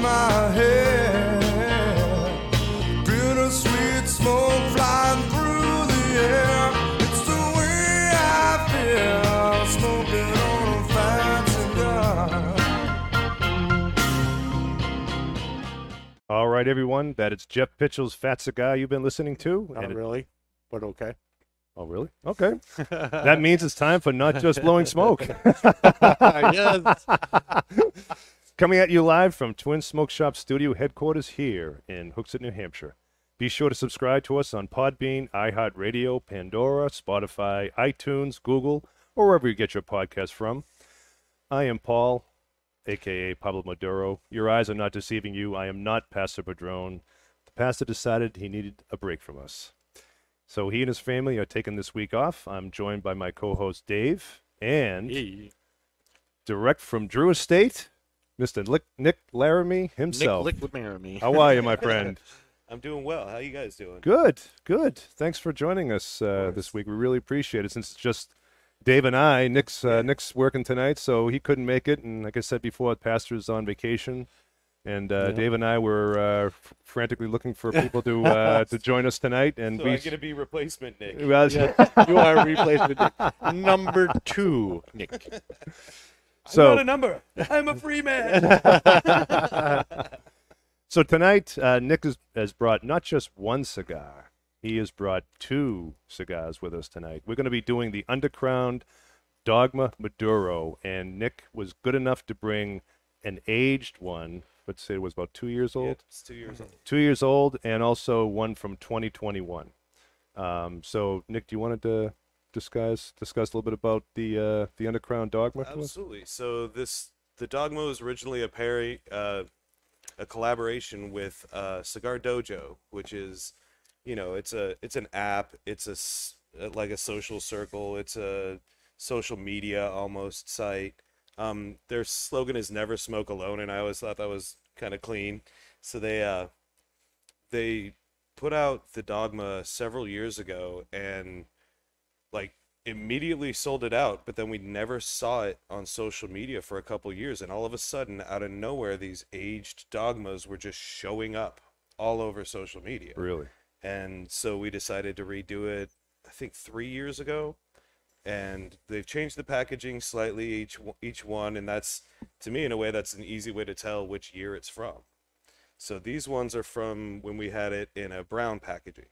My head. Bittersweet smoke flying through the air. It's the way I feel smoking on a fat cigar. All right, everyone. That is Jeff Pitchell's Fat Cigar you've been listening to. Not and it- really, but okay. oh, really? Okay. that means it's time for Not Just Blowing Smoke. yes. Coming at you live from Twin Smoke Shop Studio headquarters here in Hooksett, New Hampshire. Be sure to subscribe to us on Podbean, iHeartRadio, Pandora, Spotify, iTunes, Google, or wherever you get your podcasts from. I am Paul, aka Pablo Maduro. Your eyes are not deceiving you. I am not Pastor Padron. The pastor decided he needed a break from us. So he and his family are taking this week off. I'm joined by my co-host Dave and Hey, direct from Drew Estate, Mr. Lick, Nick Laramie himself. Nick Liquid marry me. How are you, my friend? I'm doing well. How you guys doing? Good, good. Thanks for joining us uh, this week. We really appreciate it. Since it's just Dave and I, Nick's uh, Nick's working tonight, so he couldn't make it. And like I said before, the pastor's on vacation, and uh, Dave and I were uh, frantically looking for people to uh, to join us tonight. And So we I get to be replacement Nick. well, you are replacement Nick. number two, Nick. So I'm not a number. I'm a free man. So tonight, uh, Nick has, has brought not just one cigar, he has brought two cigars with us tonight. We're going to be doing the Undercrown Dogma Maduro, and Nick was good enough to bring an aged one. Let's say it was about two years old. Yeah, it's two years old. Two years old, and also one from 2021. Um, so, Nick, do you want to discuss discuss a little bit about the uh, the Undercrown Dogma? Absolutely. So this the Dogma was originally a pair, uh, a collaboration with uh, Cigar Dojo, which is, you know, it's a it's an app. It's a like a social circle. It's a social media almost site. Um, their slogan is "Never smoke alone," and I always thought that was kind of clean. So they uh, they put out the Dogma several years ago, and like immediately sold it out, but then we never saw it on social media for a couple years. And all of a sudden, out of nowhere, these aged dogmas were just showing up all over social media. Really? And so we decided to redo it, I think three years ago. And they've changed the packaging slightly each one- each one, and that's to me in a way that's an easy way to tell which year it's from. So these ones are from when we had it in a brown packaging.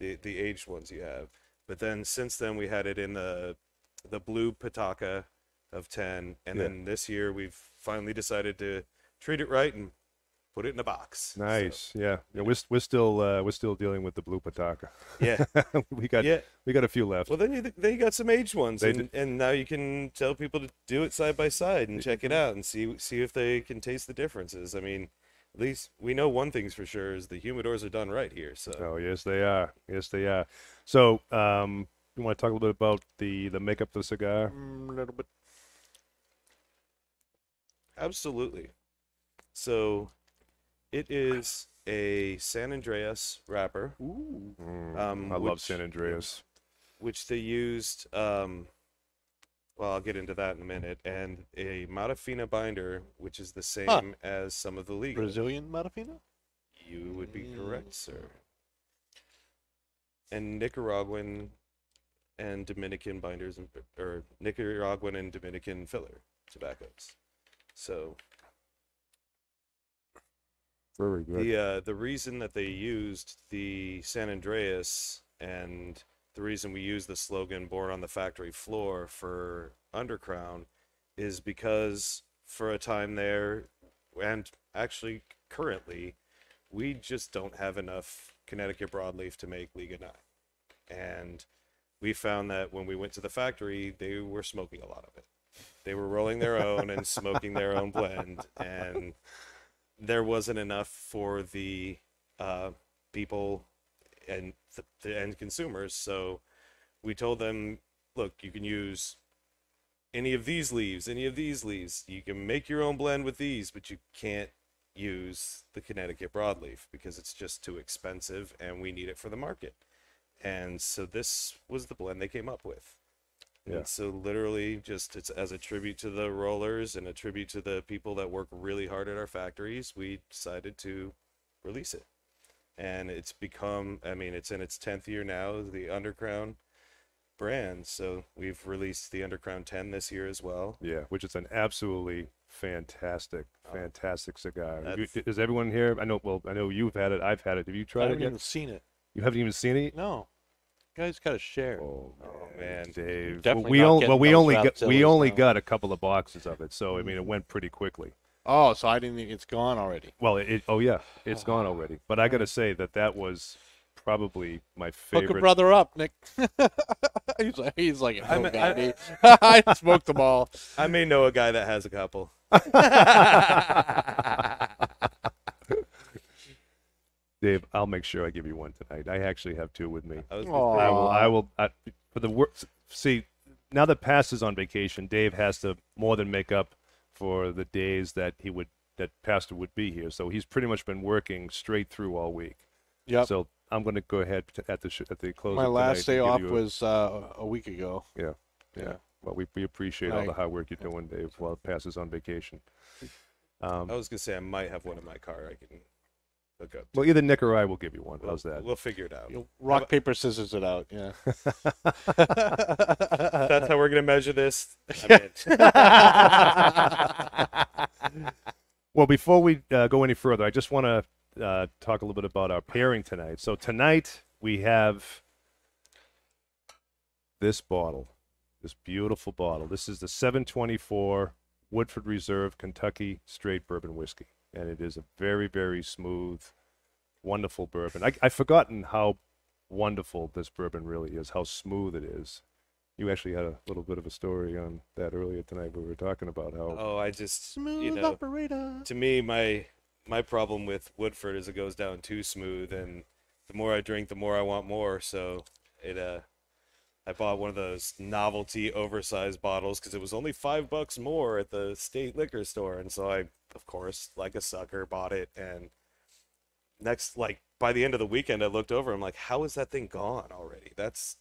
The the aged ones you have. But then since then we had it in the the blue Petaca of 10 and Yeah. then this year we've finally decided to treat it right and put it in a box. So, Nice. yeah. yeah. We're, we're still uh, we're still dealing with the blue Petaca. yeah. we got Yeah. we got a few left. Well, then you then you got some aged ones, They and, and now you can tell people to do it side by side and check it out and see see if they can taste the differences. I mean, at least we know one thing's for sure is the humidors are done right here. So Oh yes, they are. Yes, they are. So, um, you want to talk a little bit about the the makeup of the cigar? Mm, a little bit. absolutely. So it is a San Andrés wrapper, Mm, Um, I love San Andrés. which they used. Um, well, I'll get into that in a minute, and a Mata Fina binder, which is the same as some of the Liga. Brazilian Mata Fina? You would be correct, sir. And Nicaraguan and Dominican binders, and, or Nicaraguan and Dominican filler tobaccos. So Very good. the uh, the reason that they used the San Andrés and the reason we use the slogan "Born on the Factory Floor" for Undercrown is because for a time there, and actually currently, we just don't have enough Connecticut broadleaf to make Liga Nine, and we found that when we went to the factory, they were smoking a lot of it. They were rolling their own and smoking their own blend, and there wasn't enough for the uh, people and the, the end consumers. So we told them, look, you can use any of these leaves, any of these leaves. You can make your own blend with these, but you can't use the Connecticut broadleaf because it's just too expensive and we need it for the market. And so this was the blend they came up with. Yeah. And so literally just it's as a tribute to the rollers and a tribute to the people that work really hard at our factories, we decided to release it. And it's become I mean, it's in its tenth year now, the Undercrown brand. So we've released the Undercrown 10 this year as well. Yeah, which is an absolutely fantastic, uh, fantastic cigar. Have you- Is everyone here? I know. Well, I know you've had it. I've had it. Have you tried it haven't yet? even seen it. You haven't even seen it. No, you guys got to share. Oh, Oh, man. Dave. Definitely well, we not only getting well we those only got we Rapzillas only now. got a couple of boxes of it, so I mean it went pretty quickly. Oh, so I didn't. think It's gone already. Well, it, oh yeah, it's gone already. But I got to say that that was probably my favorite. Hook a brother up, Nick. he's like, he's like, oh, I'm- God, I- I smoked them all. I may know a guy that has a couple. Dave, I'll make sure I give you one tonight. I actually have two with me. I was Aw. I will. I will. I, for the work. See, now that Pass is on vacation, Dave has to more than make up for the days that he would that Pastor would be here. So he's pretty much been working straight through all week. Yeah. So I'm going to go ahead to, at the sh- at the close. My of last day off a- was uh, a week ago. yeah, yeah. yeah. Well, we, we appreciate all the hard work you're doing, Dave, while Pass is on vacation. Um, I was gonna say I might have one in my car I can hook well, either Nick or I will give you one. How's that? We'll figure it out. You know, rock paper scissors it out. Yeah. That's how we're gonna measure this. I mean, Well, before we uh, go any further, I just want to uh, talk a little bit about our pairing tonight. So tonight we have this bottle, this beautiful bottle. This is the 724 Woodford Reserve Kentucky Straight Bourbon Whiskey, and it is a very, very smooth, wonderful bourbon. I, I've forgotten how wonderful this bourbon really is, how smooth it is. You actually had a little bit of a story on that earlier tonight. We were talking about how. oh, I just Smooth you know operator. to me my my problem with Woodford is it goes down too smooth and the more I drink the more I want more so it uh I bought one of those novelty oversized bottles because it was only five bucks more at the state liquor store and so I of course like a sucker bought it and next like by the end of the weekend I looked over I'm like how is that thing gone already that's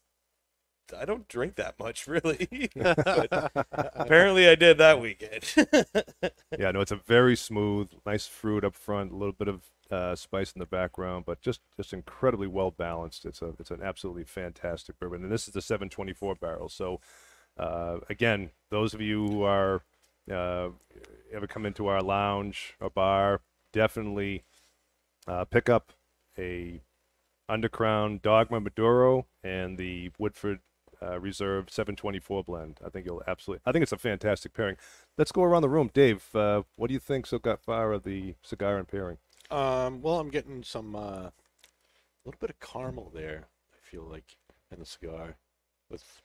I don't drink that much really apparently I did that weekend Yeah, no, it's a very smooth, nice fruit up front, a little bit of uh, spice in the background, but just just incredibly well balanced. It's a it's an absolutely fantastic bourbon, and this is the 724 barrel. So, uh, again, those of you who are uh, ever come into our lounge or bar, definitely uh, pick up a Undercrown Dogma Maduro and the Woodford uh, Reserve 724 blend. I think you'll absolutely. I think it's a fantastic pairing. Let's go around the room, Dave. Uh, what do you think so far of the cigar and pairing? Um, well, I'm getting some uh, a little bit of caramel there. I feel like in the cigar with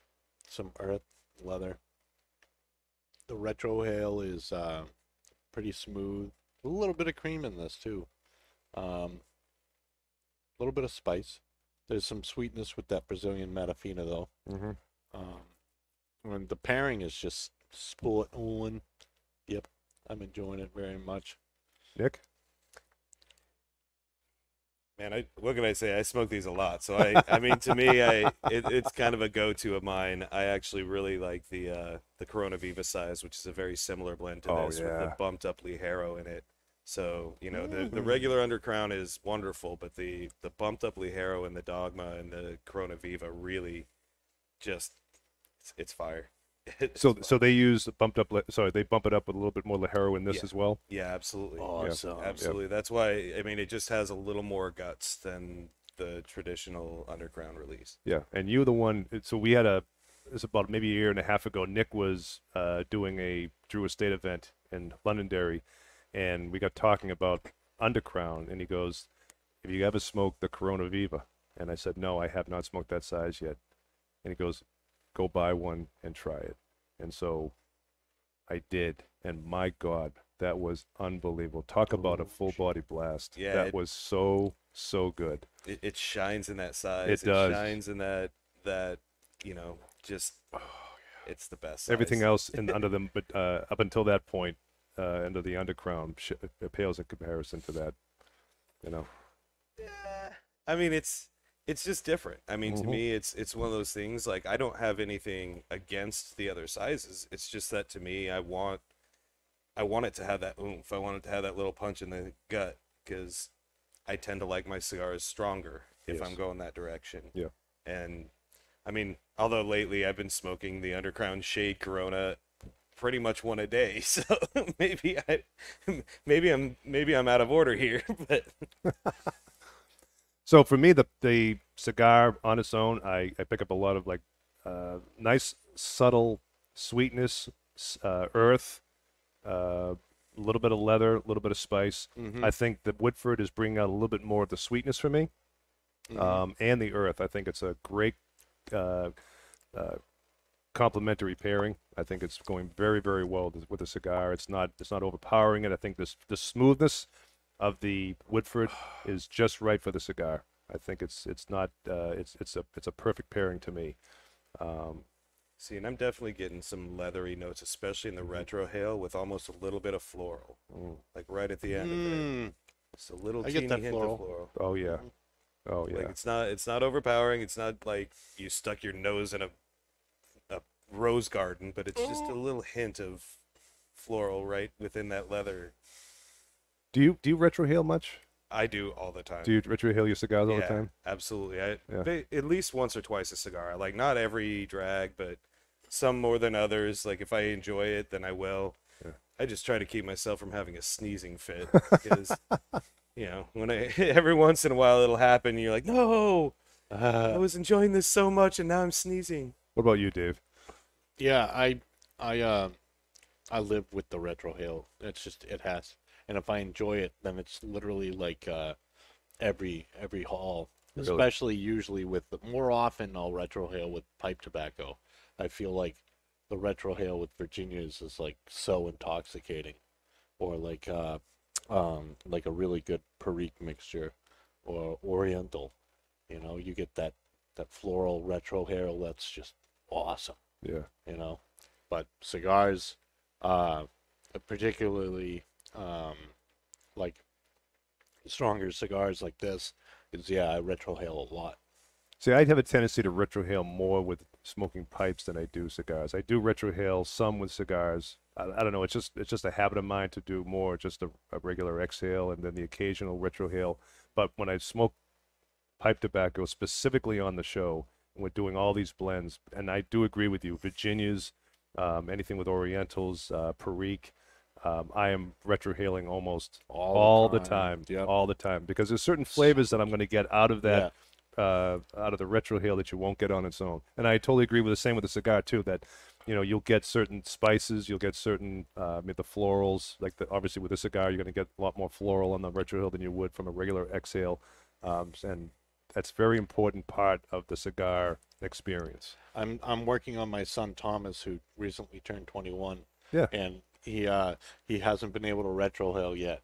some earth leather. The retrohale is uh, pretty smooth. A little bit of cream in this too. Um, a little bit of spice. There's some sweetness with that Brazilian Mata Fina though. Mm-hmm. Um, and the pairing is just sport on. Yep, I'm enjoying it very much. Nick. Man, I what can I say? I smoke these a lot, so I I mean to me, I it, it's kind of a go-to of mine. I actually really like the uh, the Corona Viva size, which is a very similar blend to Oh, this with the bumped up Ligero in it. So you know the the regular Undercrown is wonderful, but the the bumped up Ligero and the Dogma and the Corona Viva really just it's, it's fire. It's So so they use bumped up. Sorry, they bump it up with a little bit more Ligero in this Yeah. as well. yeah, absolutely. Awesome. Absolutely. That's why I mean it just has a little more guts than the traditional Undercrown release. Yeah, and you the one. So we had a. It's about maybe a year and a half ago. Nick was uh, doing a Drew Estate event in Londonderry, and we got talking about undercrown, and he goes, "Have you ever smoked the Corona Viva?" And I said, "No, I have not smoked that size yet." And he goes, "Go buy one and try it." And so, I did, and my God, that was unbelievable. Talk about a full body blast. Yeah, that it- was so so good. It, it shines in that size. It does. shines in that that you know just. oh, yeah. It's the best. Everything else in, under the but uh, up until that point, uh, under the undercrown, sh- it pales in comparison to that. You know. Yeah. I mean, it's it's just different. I mean, Mhm. to me, it's it's one of those things. Like I don't have anything against the other sizes. It's just that to me, I want I want it to have that oomph. I want it to have that little punch in the gut because I tend to like my cigars stronger if I'm going that direction. Yeah. And I mean, although lately I've been smoking the Undercrown Shade Corona pretty much one a day, so maybe I maybe I'm maybe I'm out of order here, but So for me, the the cigar on its own, I, I pick up a lot of like uh, nice subtle sweetness, uh, earth, uh, a little bit of leather, a little bit of spice. Mhm. I think that Woodford is bringing out a little bit more of the sweetness for me, Mhm. um, and the earth. I think it's a great uh, uh, complementary pairing. I think it's going very very well with with the cigar. It's not it's not overpowering it. I think this the smoothness of the Woodford is just right for the cigar. I think it's it's not uh, it's it's a it's a perfect pairing to me. Um, See, and I'm definitely getting some leathery notes, especially in the retrohale, with almost a little bit of floral, mm, like right at the end of it. Mm, Just a little I get teeny that hint floral. of floral. oh yeah, oh Like yeah, it's not it's not overpowering. It's not like you stuck your nose in a a rose garden, but it's just a little hint of floral right within that leather. Do you do you retrohale much? I do all the time. Do you retrohale your cigars all yeah, the time? Absolutely. I Yeah. ba- at least once or twice a cigar. Like not every drag, but some more than others. Like if I enjoy it, then I will. Yeah. I just try to keep myself from having a sneezing fit because you know when I every once in a while it'll happen. And you're like, no, I was enjoying this so much, and now I'm sneezing. What about you, Dave? yeah, I I uh, I live with the retrohale. It's just it has, and if I enjoy it, then it's literally like uh, every every haul. Really? Especially usually with more often I'll retrohale with pipe tobacco. I feel like the retrohale with Virginias is like so intoxicating, or like uh, um, like a really good Perique mixture, or Oriental. You know, you get that that floral retrohale that's just awesome Yeah, you know. But cigars, uh, particularly um, like stronger cigars like this, is yeah, I retrohale a lot. See, I have a tendency to retrohale more with smoking pipes than I do cigars. I do retrohale some with cigars. I, I don't know. It's just it's just a habit of mine to do more just a, a regular exhale and then the occasional retrohale. But when I smoke pipe tobacco specifically on the show, and we're doing all these blends, and I do agree with you, Virginias, um, anything with Orientals, uh, Perique. Um, I am retrohaling almost All the all the time. time, Yep. all the time, because there's certain flavors that I'm going to get out of that Yeah. uh, out of the retrohale that you won't get on its own. And I totally agree with the same with the cigar too. That you know you'll get certain spices, you'll get certain uh, maybe the florals. Like the, obviously with a cigar, you're going to get a lot more floral on the retrohale than you would from a regular exhale, um, and that's a very important part of the cigar experience. I'm I'm working on my son Thomas, who recently turned 21. Yeah. and he uh he hasn't been able to retrohale yet.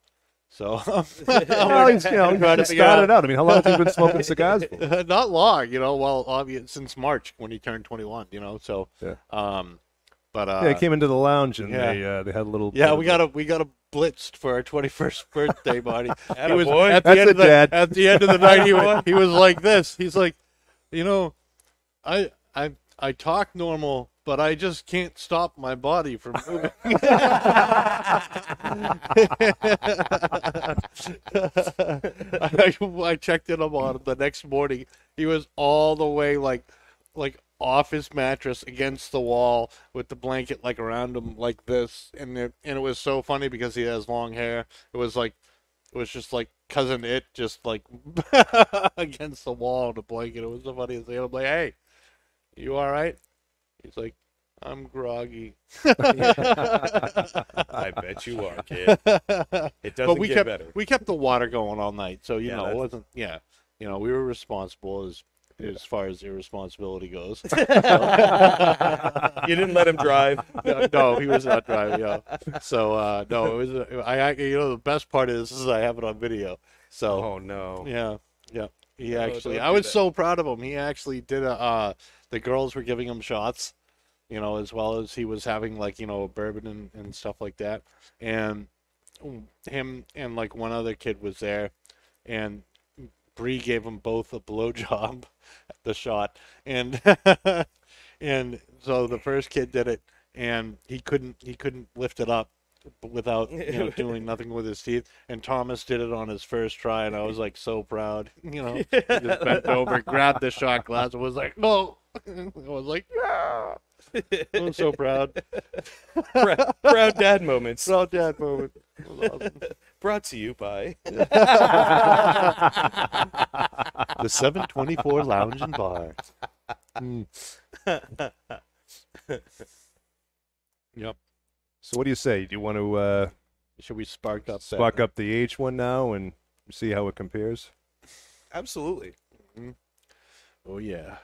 So well, he's, you know, trying to it figure started out- out. I mean, how long have you been smoking cigars for? not long, you know. Well, obvious since March when he turned 21, you know. So, Yeah. um, but uh, yeah, I came into the lounge and yeah. they uh, they had a little. Yeah, we got a we got a blitzed for our twenty first birthday, buddy. he was boy. at the That's end of the dad. at the end of the night. He was, he was like this. He's like, you know, I I I talk normal, but I just can't stop my body from moving. I, I checked in on him the next morning. He was all the way like like off his mattress against the wall with the blanket like around him like this and it, and it was so funny because he has long hair it was like it was just like cousin it just like against the wall in the blanket it was the funniest thing i'm like hey you all right he's like i'm groggy I bet you are, kid. It doesn't but we get kept better. we kept the water going all night so you Yeah, know it wasn't yeah you know we were responsible as as far as irresponsibility goes. You didn't let him drive. no, no, he was not driving. Yeah. So uh, no, it was. uh, I, I you know the best part is, is I have it on video. So Oh no. yeah, yeah. He actually, I was so proud of him. He actually did a. Uh, the girls were giving him shots, you know, as well as he was having like you know bourbon and, and stuff like that. And him and like one other kid was there, and Bree gave them both a blowjob, the shot, and and so the first kid did it, and he couldn't he couldn't lift it up without you know doing nothing with his teeth. And Thomas did it on his first try, and I was like so proud, you know. He just bent over, grabbed the shot glass, and was like, "No!" I was like, "Yeah!" I was so proud. proud, proud dad moments. Proud dad moment. Awesome. Brought to you by. the 724 Lounge and Bar. Mm. yep. So what do you say? Do you want to uh, Should we spark up? that- spark up the H one now and see how it compares? Absolutely. Oh yeah.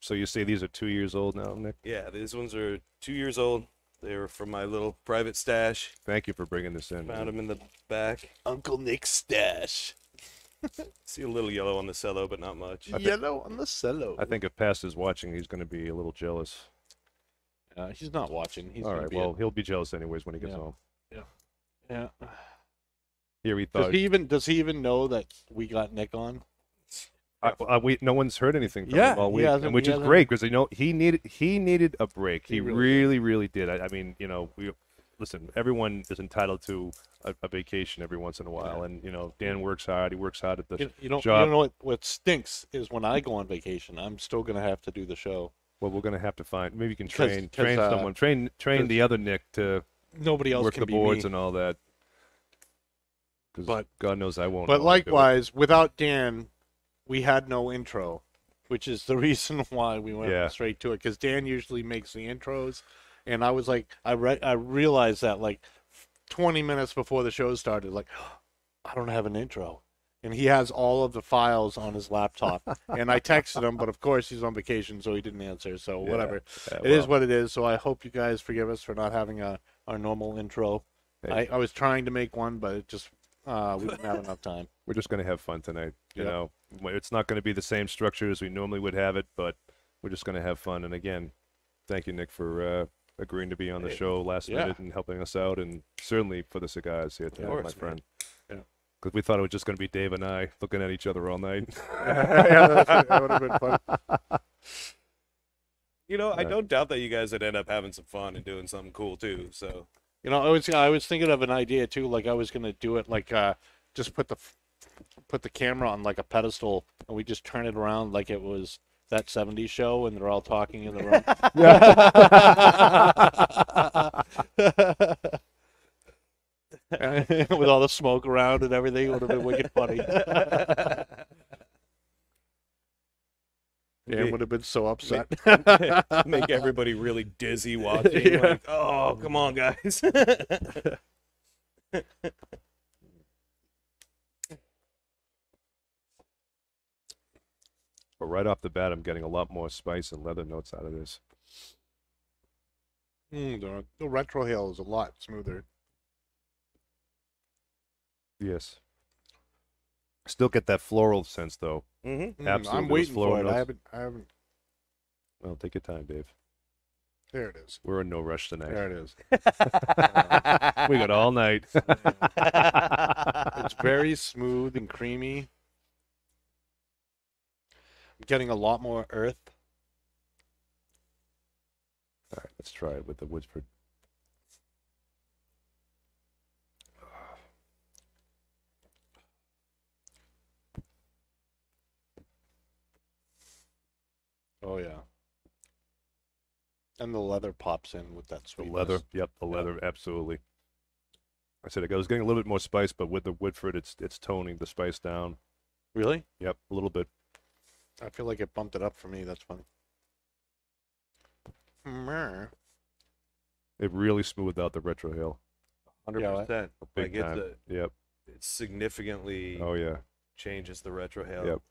So you say these are two years old now, Nick? Yeah, these ones are two years old. They were from my little private stash. Thank you for bringing this in. Found them in the back. Uncle Nick's stash. See a little yellow on the cello, but not much. Yellow on the cello. I think if Past is watching, he's going to be a little jealous. Uh, he's not watching. He's All be well, at- he'll be jealous anyways when he gets Yeah. home. yeah. Yeah. Here he Does thought. he even does he even know that we got Nick on? I, I, we, no one's heard anything from Yeah, him all week, and which is great because you know he needed he needed a break. He, He really really, really, did. I, I mean, you know, we listen. Everyone is entitled to a, a vacation every once in a while, Yeah. and you know, Dan works hard. He works hard at the You, you know, job. you know what? What stinks is when I go on vacation, I'm still gonna have to do the show. Well, we're going to have to find. Maybe you can 'Cause- train 'cause, train uh, someone, train train the other Nick to Nobody else work can the be boards me. and all that. 'Cause But- God knows I won't. But know how to do it. likewise, without Dan, we had no intro, which is the reason why we went Yeah. straight to it. Because Dan usually makes the intros, and I was like, I re- I realized that like 20 minutes before the show started, like, I don't have an intro. And he has all of the files on his laptop. and I texted him, but of course he's on vacation, so he didn't answer. So Yeah. whatever. Yeah, It is what it is. So I hope you guys forgive us for not having a our normal intro. Hey. I, I was trying to make one, but it just uh, we didn't have enough time. we're just going to have fun tonight. You Yep. know, it's not going to be the same structure as we normally would have it, but we're just going to have fun. And again, thank you, Nick, for uh, agreeing to be on the Hey, show last yeah. minute and helping us out, and certainly for the cigars here tonight, my course, friend. Because we thought it was just going to be Dave and I looking at each other all night. yeah, that, that would have been fun. You know, I don't doubt that you guys would end up having some fun and doing something cool too. So You know, I was I was thinking of an idea too. Like I was gonna do it like uh, just put the put the camera on like a pedestal, and we just turn it around like it was that '70s show, and they're all talking in the room. With all the smoke around and everything, it would have been wicked funny. Dan would have been so upset. make everybody really dizzy watching. Yeah. Like, oh, come on, guys. but right off the bat, I'm getting a lot more spice and leather notes out of this. Mm, the, the retrohale is a lot smoother. Yes. Still get that floral sense, though. mm-hmm. Mm, Absolutely, I'm waiting floral for it. I haven't. I haven't. Well, take your time, Dave. There it is. We're in no rush tonight. There it is. we got all night. It's very smooth and creamy. I'm getting a lot more earth. All right, let's try it with the Woodford. Oh yeah. And the leather pops in with that The sweetness. leather, yep, the Yeah. leather, absolutely. I said I was getting a little bit more spice, but with the Woodford, it's it's toning the spice down. Really? Yep, a little bit. I feel like it bumped it up for me. That's funny. Meh. It really smoothed out the retrohale. Hundred Yeah, percent. Big Like time. it's a, Yep. it significantly Oh yeah. changes the retrohale. Yep.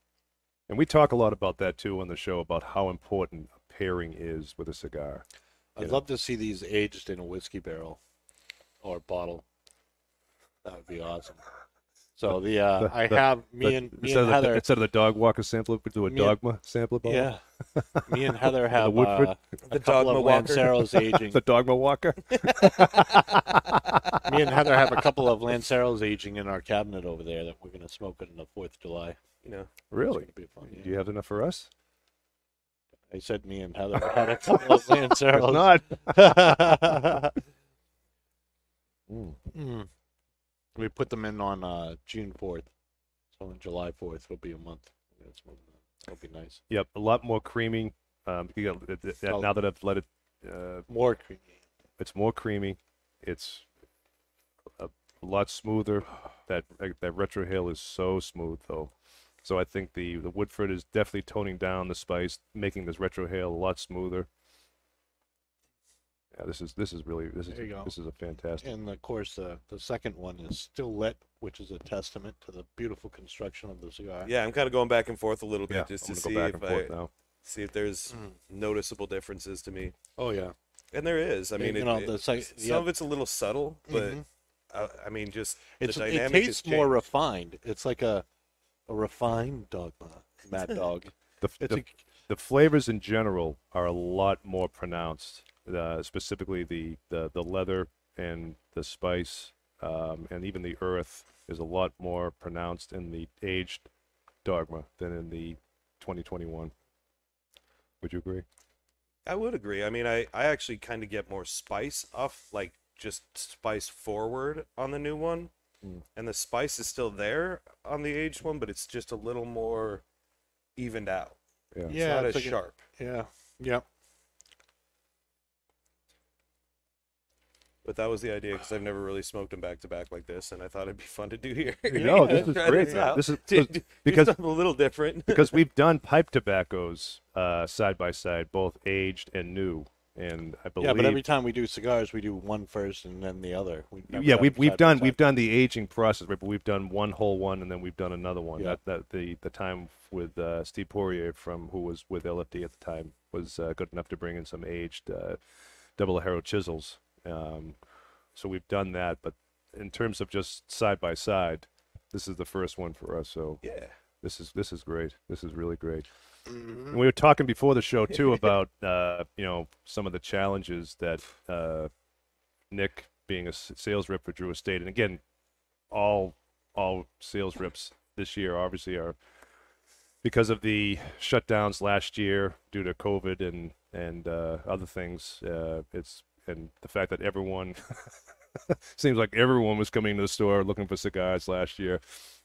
And we talk a lot about that too on the show about how important a pairing is with a cigar. I'd you know. love to see these aged in a whiskey barrel or bottle. That would be awesome. So the, uh, The- I the- have me But and me instead, and of the, Heather. instead of the dog walker sampler, we do a Me and- dogma sampler bottle. Yeah, me and Heather have Woodford? uh, The a Dogma of Walker. Lanceros aging. The dogma walker. me and Heather have a couple of Lanceros aging in our cabinet over there that we're gonna smoke on the Fourth of July. You know, It's really? gonna be fun. Do you have enough for us? I said me and Heather had a couple of Lanceros. not. Mm. Mm. We put them in on uh, June fourth, so on July fourth will be a month. Yeah, it's moving on. That'll be nice. Yep, a lot more creamy. Um, you got, it- it- now that I've let it, uh, More creamy. it's more creamy. It's a, a lot smoother. That that retrohale is so smooth though. So I think the the Woodford is definitely toning down the spice, making this retrohale a lot smoother. Yeah, this is this is really this is you go. this is a fantastic. And of course, uh, the second one is still lit, which is a testament to the beautiful construction of the cigar. yeah, I'm kind of going back and forth a little bit yeah, just I'm to see go back if and forth I now. see if there's Mm. noticeable differences to me. Oh yeah. And there is. I mean, you it, know, it- the sec- some yeah. of it's a little subtle, but Mhm. uh, I mean, just It's the it dynamic has tastes more refined. It's like a a refined dogma, Mad Dog. The, the, a, the flavors in general are a lot more pronounced. Uh, specifically, the, the the leather and the spice, um, and even the earth is a lot more pronounced in the aged dogma than in the 2021. Would you agree? I would agree. I mean, I, I actually kind of get more spice off, like just spice forward on the new one. Mm. And the spice is still there on the aged one, but it's just a little more evened out. Yeah. It's Yeah, not it's as like a- sharp. yeah, yeah. But that was the idea because I've never really smoked them back to back like this, and I thought it'd be fun to do here. No, this is great. this. This is Do- because- do- do a little different. because we've done pipe tobaccos uh, side by side, both aged and new, and I believe Yeah, but every time we do cigars, we do one first and then the other. We yeah, we've we've done we've done the aging process, right? But we've done one whole one, and then we've done another one. Yeah. That that the the time with uh, Steve Poirier from who was with LFD at the time was uh, good enough to bring in some aged uh, double Ligero chisels. Um, so we've done that, but in terms of just side by side, this is the first one for us. So yeah. this is this is great. This is really great. Mhm. And we were talking before the show too about uh, you know some of the challenges that uh, Nick, being a sales rep for Drew Estate, and again, all all sales reps this year obviously are because of the shutdowns last year due to COVID and and uh, other things. Uh, it's and the fact that everyone seems like everyone was coming to the store looking for cigars last year.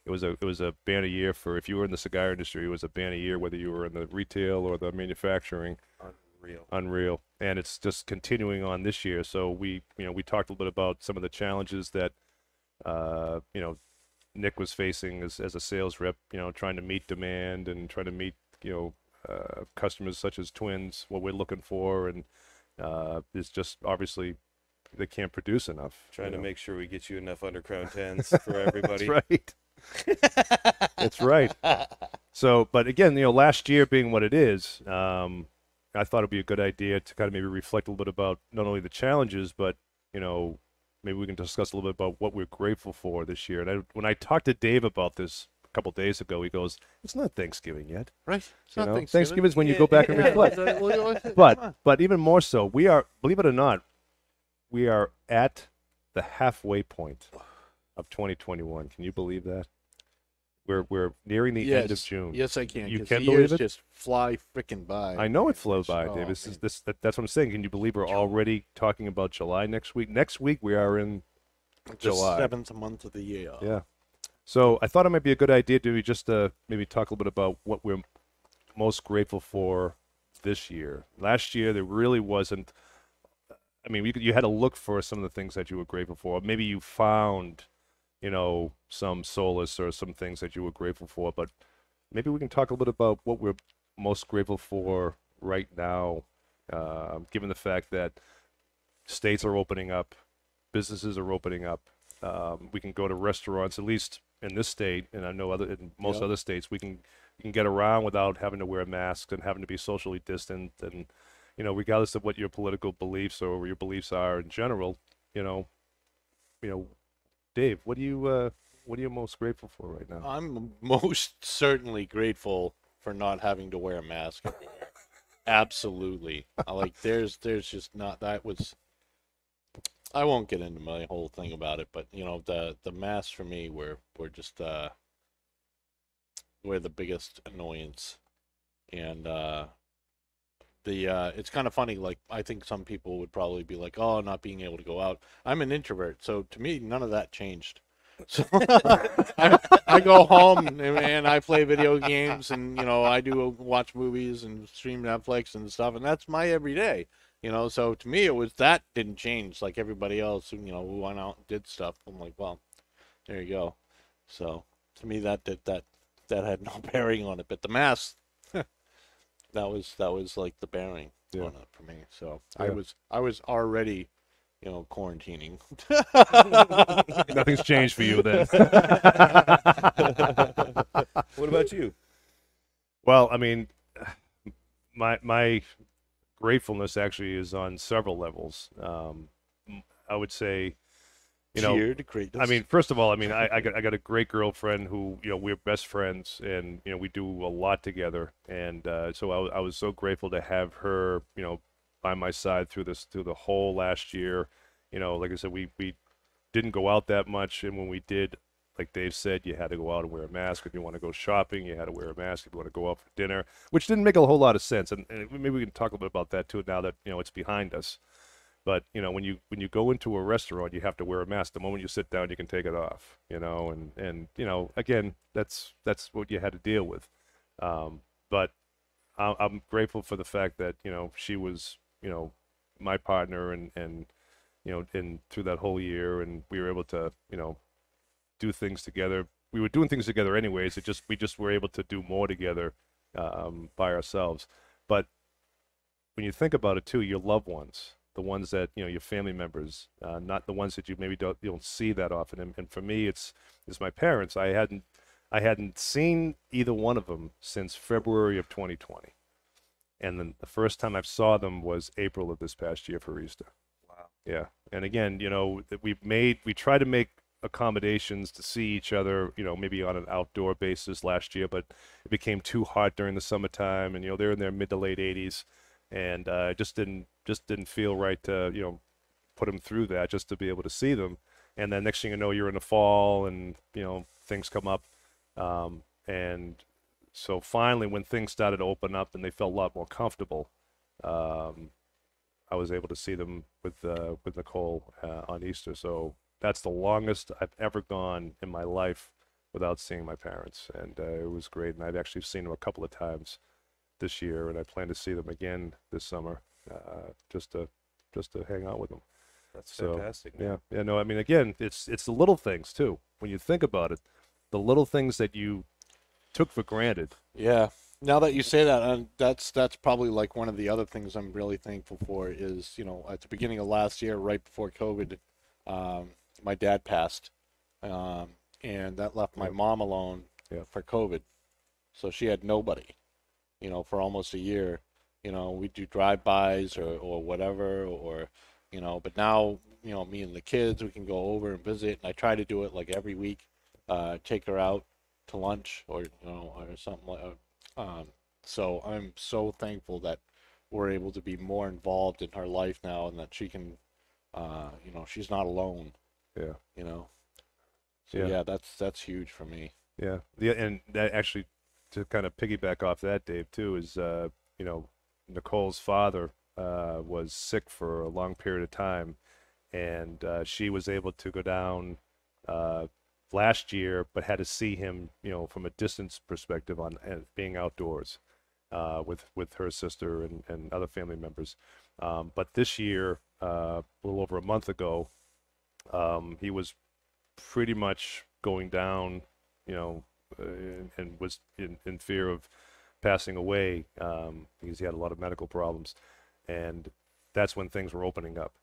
It was a it was a banner year for if you were in the cigar industry. It was a banner year whether you were in the retail or the manufacturing. Unreal. Unreal, and it's just continuing on this year. So we you know we talked a little bit about some of the challenges that uh, you know Nick was facing as as a sales rep. You know trying to meet demand and trying to meet you know uh, customers such as Twins what we're looking for and uh, it's just obviously they can't produce enough. Trying to know. make sure we get you enough undercrown tens for everybody. That's right. That's right. So, but again, you know, last year being what it is, um, I thought it'd be a good idea to kind of maybe reflect a little bit about not only the challenges, but you know, maybe we can discuss a little bit about what we're grateful for this year. And I, when I talked to Dave about this a couple days ago, he goes, "It's not Thanksgiving yet." Right. It's You not know, Thanksgiving. Thanksgiving is when you go back and reflect. But but even more so, we are believe it or not, we are at the halfway point of 2021. Can you believe that? We're we're nearing the end of June. Yes, I can. You can believe years it? just fly freaking by. I know it flew by, Oh, Dave. This is this that, that's what I'm saying. Can you believe we're already talking about July next week? Next week we are in The July. seventh month of the year. Yeah. So I thought it might be a good idea to just uh, maybe talk a little bit about what we're most grateful for this year. Last year there really wasn't. I mean, you, you had to look for some of the things that you were grateful for. Maybe you found, you know, some solace or some things that you were grateful for. But maybe we can talk a little bit about what we're most grateful for right now, uh, given the fact that states are opening up, businesses are opening up. Um, we can go to restaurants, at least in this state, and I know other in most Yeah. other states, we can you can get around without having to wear masks and having to be socially distant and you know regardless of what your political beliefs or your beliefs are in general you know you know dave what do you uh what are you most grateful for right now I'm most certainly grateful for not having to wear a mask. Absolutely. I Like there's there's just not that was I won't get into my whole thing about it, but you know, the the masks for me were were just uh were the biggest annoyance. And uh the uh it's kind of funny like I think some people would probably be like, "Oh, not being able to go out." I'm an introvert, so to me none of that changed. So I, I go home and, and I play video games and you know I do watch movies and stream Netflix and stuff and that's my everyday you know so to me it was that didn't change like everybody else you know who went out and did stuff I'm like well there you go so to me that that that that had no bearing on it but the mask that was that was like the bearing Yeah. on it for me so I was I was already you know quarantining nothing's changed for you then What about you? Well, I mean, my my gratefulness actually is on several levels. Um, m- I would say, you know, Cheer to greatness. I mean, first of all, I mean, I, I got I got a great girlfriend who you know we're best friends, and you know we do a lot together, and uh, so I, I was so grateful to have her, you know, by my side through this through the whole last year. You know, like I said, we we didn't go out that much, and when we did, like Dave said, you had to go out and wear a mask. If you want to go shopping, you had to wear a mask. If you want to go out for dinner, which didn't make a whole lot of sense, and, and maybe we can talk a little bit about that too now that you know it's behind us. But you know, when you when you go into a restaurant, you have to wear a mask. The moment you sit down, you can take it off. You know, and and you know, again, that's that's what you had to deal with. Um, but I'm grateful for the fact that you know she was you know my partner and and you know and through that whole year, and we were able to you know do things together. We were doing things together anyways. It just we just were able to do more together um, by ourselves. But when you think about it too, your loved ones, the ones that you know, your family members, uh, not the ones that you maybe don't you don't see that often. And, and for me, it's it's my parents. I hadn't I hadn't seen either one of them since February of 2020, and then the first time I saw them was April of this past year for Easter. Wow. Yeah, and again, you know, we've made we tried to make accommodations to see each other, you know, maybe on an outdoor basis last year, but it became too hot during the summertime, and you know they're in their mid to late 80s, and uh, just didn't just didn't feel right to you know put them through that just to be able to see them, and then next thing you know you're in the fall, and you know things come up, um, and so finally when things started to open up and they felt a lot more comfortable, um, I was able to see them with uh, with Nicole uh, on Easter. So that's the longest I've ever gone in my life without seeing my parents, and uh, it was great. And I've actually seen them a couple of times this year, and I plan to see them again this summer, uh, just to just to hang out with them. That's So, fantastic. man. Yeah, yeah. No, I mean, again, it's it's the little things too. When you think about it, the little things that you took for granted. Yeah. Now that you say that, and that's that's probably like one of the other things I'm really thankful for is you know at the beginning of last year, right before COVID, um, my dad passed, um, and that left my mom alone Yep. for COVID, so she had nobody, you know, for almost a year. You know, we do drive-bys or or whatever, or you know, but now you know me and the kids, we can go over and visit, and I try to do it like every week, uh, take her out to lunch or you know or something like. Um, so I'm so thankful that we're able to be more involved in her life now, and that she can, uh, you know, she's not alone. Yeah. You know. So Yeah. yeah, that's that's huge for me. Yeah, yeah, and that actually to kind of piggyback off that, Dave, too, is uh, you know Nicole's father uh, was sick for a long period of time, and uh, she was able to go down uh, last year, but had to see him, you know, from a distance perspective on being outdoors uh, with with her sister and, and other family members. Um, but this year, uh, a little over a month ago, um, he was pretty much going down, you know, and, and was in, in fear of passing away um, because he had a lot of medical problems. And that's when things were opening up.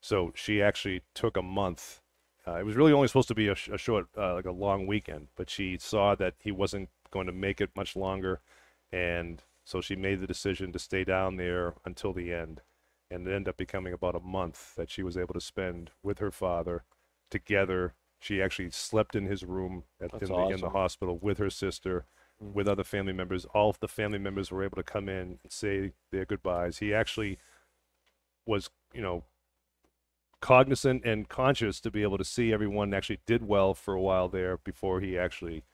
So she actually took a month. Uh, it was really only supposed to be a, sh- a short, uh, like a long weekend, but she saw that he wasn't going to make it much longer, and so she made the decision to stay down there until the end, and it ended up becoming about a month that she was able to spend with her father together. She actually slept in his room at, in, the, in the hospital with her sister, mm. with other family members. All of the family members were able to come in and say their goodbyes. He actually was, you know, cognizant and conscious to be able to see everyone actually did well for a while there before he actually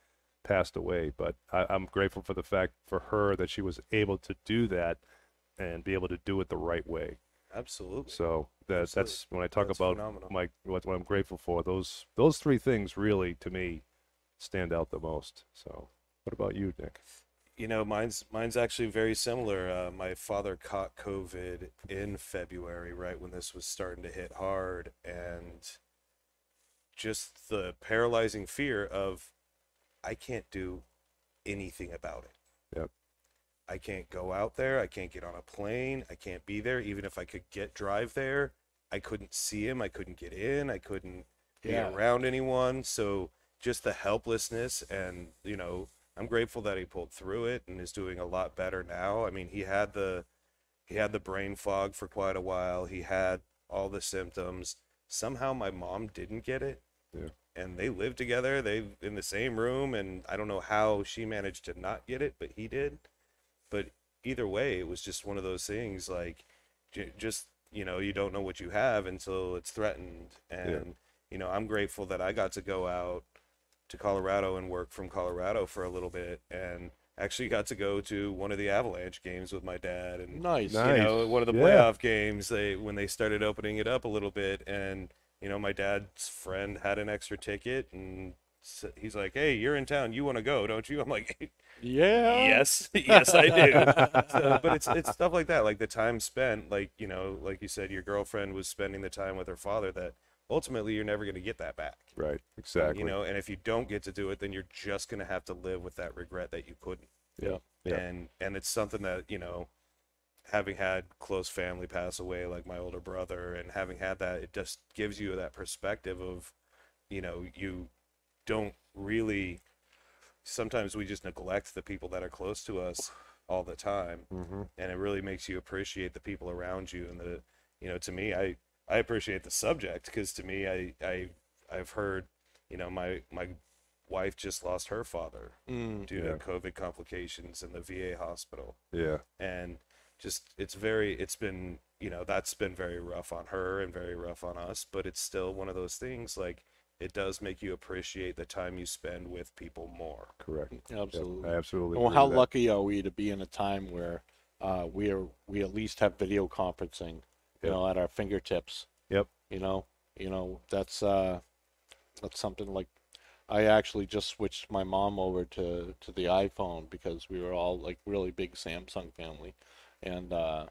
passed away. But I, I'm grateful for the fact for her that she was able to do that and be able to do it the right way. Absolutely. So that that's when I talk That's about phenomenal. my what, what I'm grateful for. Those those three things really to me stand out the most. So what about you, Nick? You know, mine's mine's actually very similar. Uh, my father caught COVID in February, right when this was starting to hit hard, and just the paralyzing fear of I can't do anything about it. Yep. I can't go out there. I can't get on a plane. I can't be there. Even if I could get drive there, I couldn't see him. I couldn't get in. I couldn't be Yeah. around anyone. So just the helplessness, and you know, I'm grateful that he pulled through it and is doing a lot better now. I mean, he had the he had the brain fog for quite a while. He had all the symptoms. Somehow, my mom didn't get it Yeah. and they lived together. They in the same room, and I don't know how she managed to not get it, but he did. But either way, it was just one of those things. Like, j- just you know, you don't know what you have until it's threatened. And you know, I'm grateful that I got to go out to Colorado and work from Colorado for a little bit, and actually got to go to one of the Avalanche games with my dad. And Nice. Nice. you know, one of the Yeah. playoff games, they when they started opening it up a little bit, and you know, my dad's friend had an extra ticket, and he's like, "Hey, you're in town. You want to go, don't you?" I'm like, Yeah. "Yes, yes, I do." so, but it's it's stuff like that, like the time spent, like you know, like you said, your girlfriend was spending the time with her father. That ultimately, you're never going to get that back. Right. Exactly. You know, and if you don't get to do it, then you're just going to have to live with that regret that you couldn't Yeah. Yeah. and and it's something that you know having had close family pass away like my older brother and having had that it just gives you that perspective of you know you don't really sometimes we just neglect the people that are close to us all the time hmm and it really makes you appreciate the people around you and the you know to me i i appreciate the subject because to me i i i've heard you know my my wife just lost her father Mm. due Yeah. to covid complications in the va hospital Yeah. and just it's very it's been you know that's been very rough on her and very rough on us but it's still one of those things like it does make you appreciate the time you spend with people more Correct. Yep, Absolutely. I absolutely. Well, agree how with that. lucky are we to be in a time where uh, we are we at least have video conferencing, you Yep. know, at our fingertips. Yep. You know, you know that's uh, that's something like I actually just switched my mom over to to the iPhone because we were all like really big Samsung family, and uh,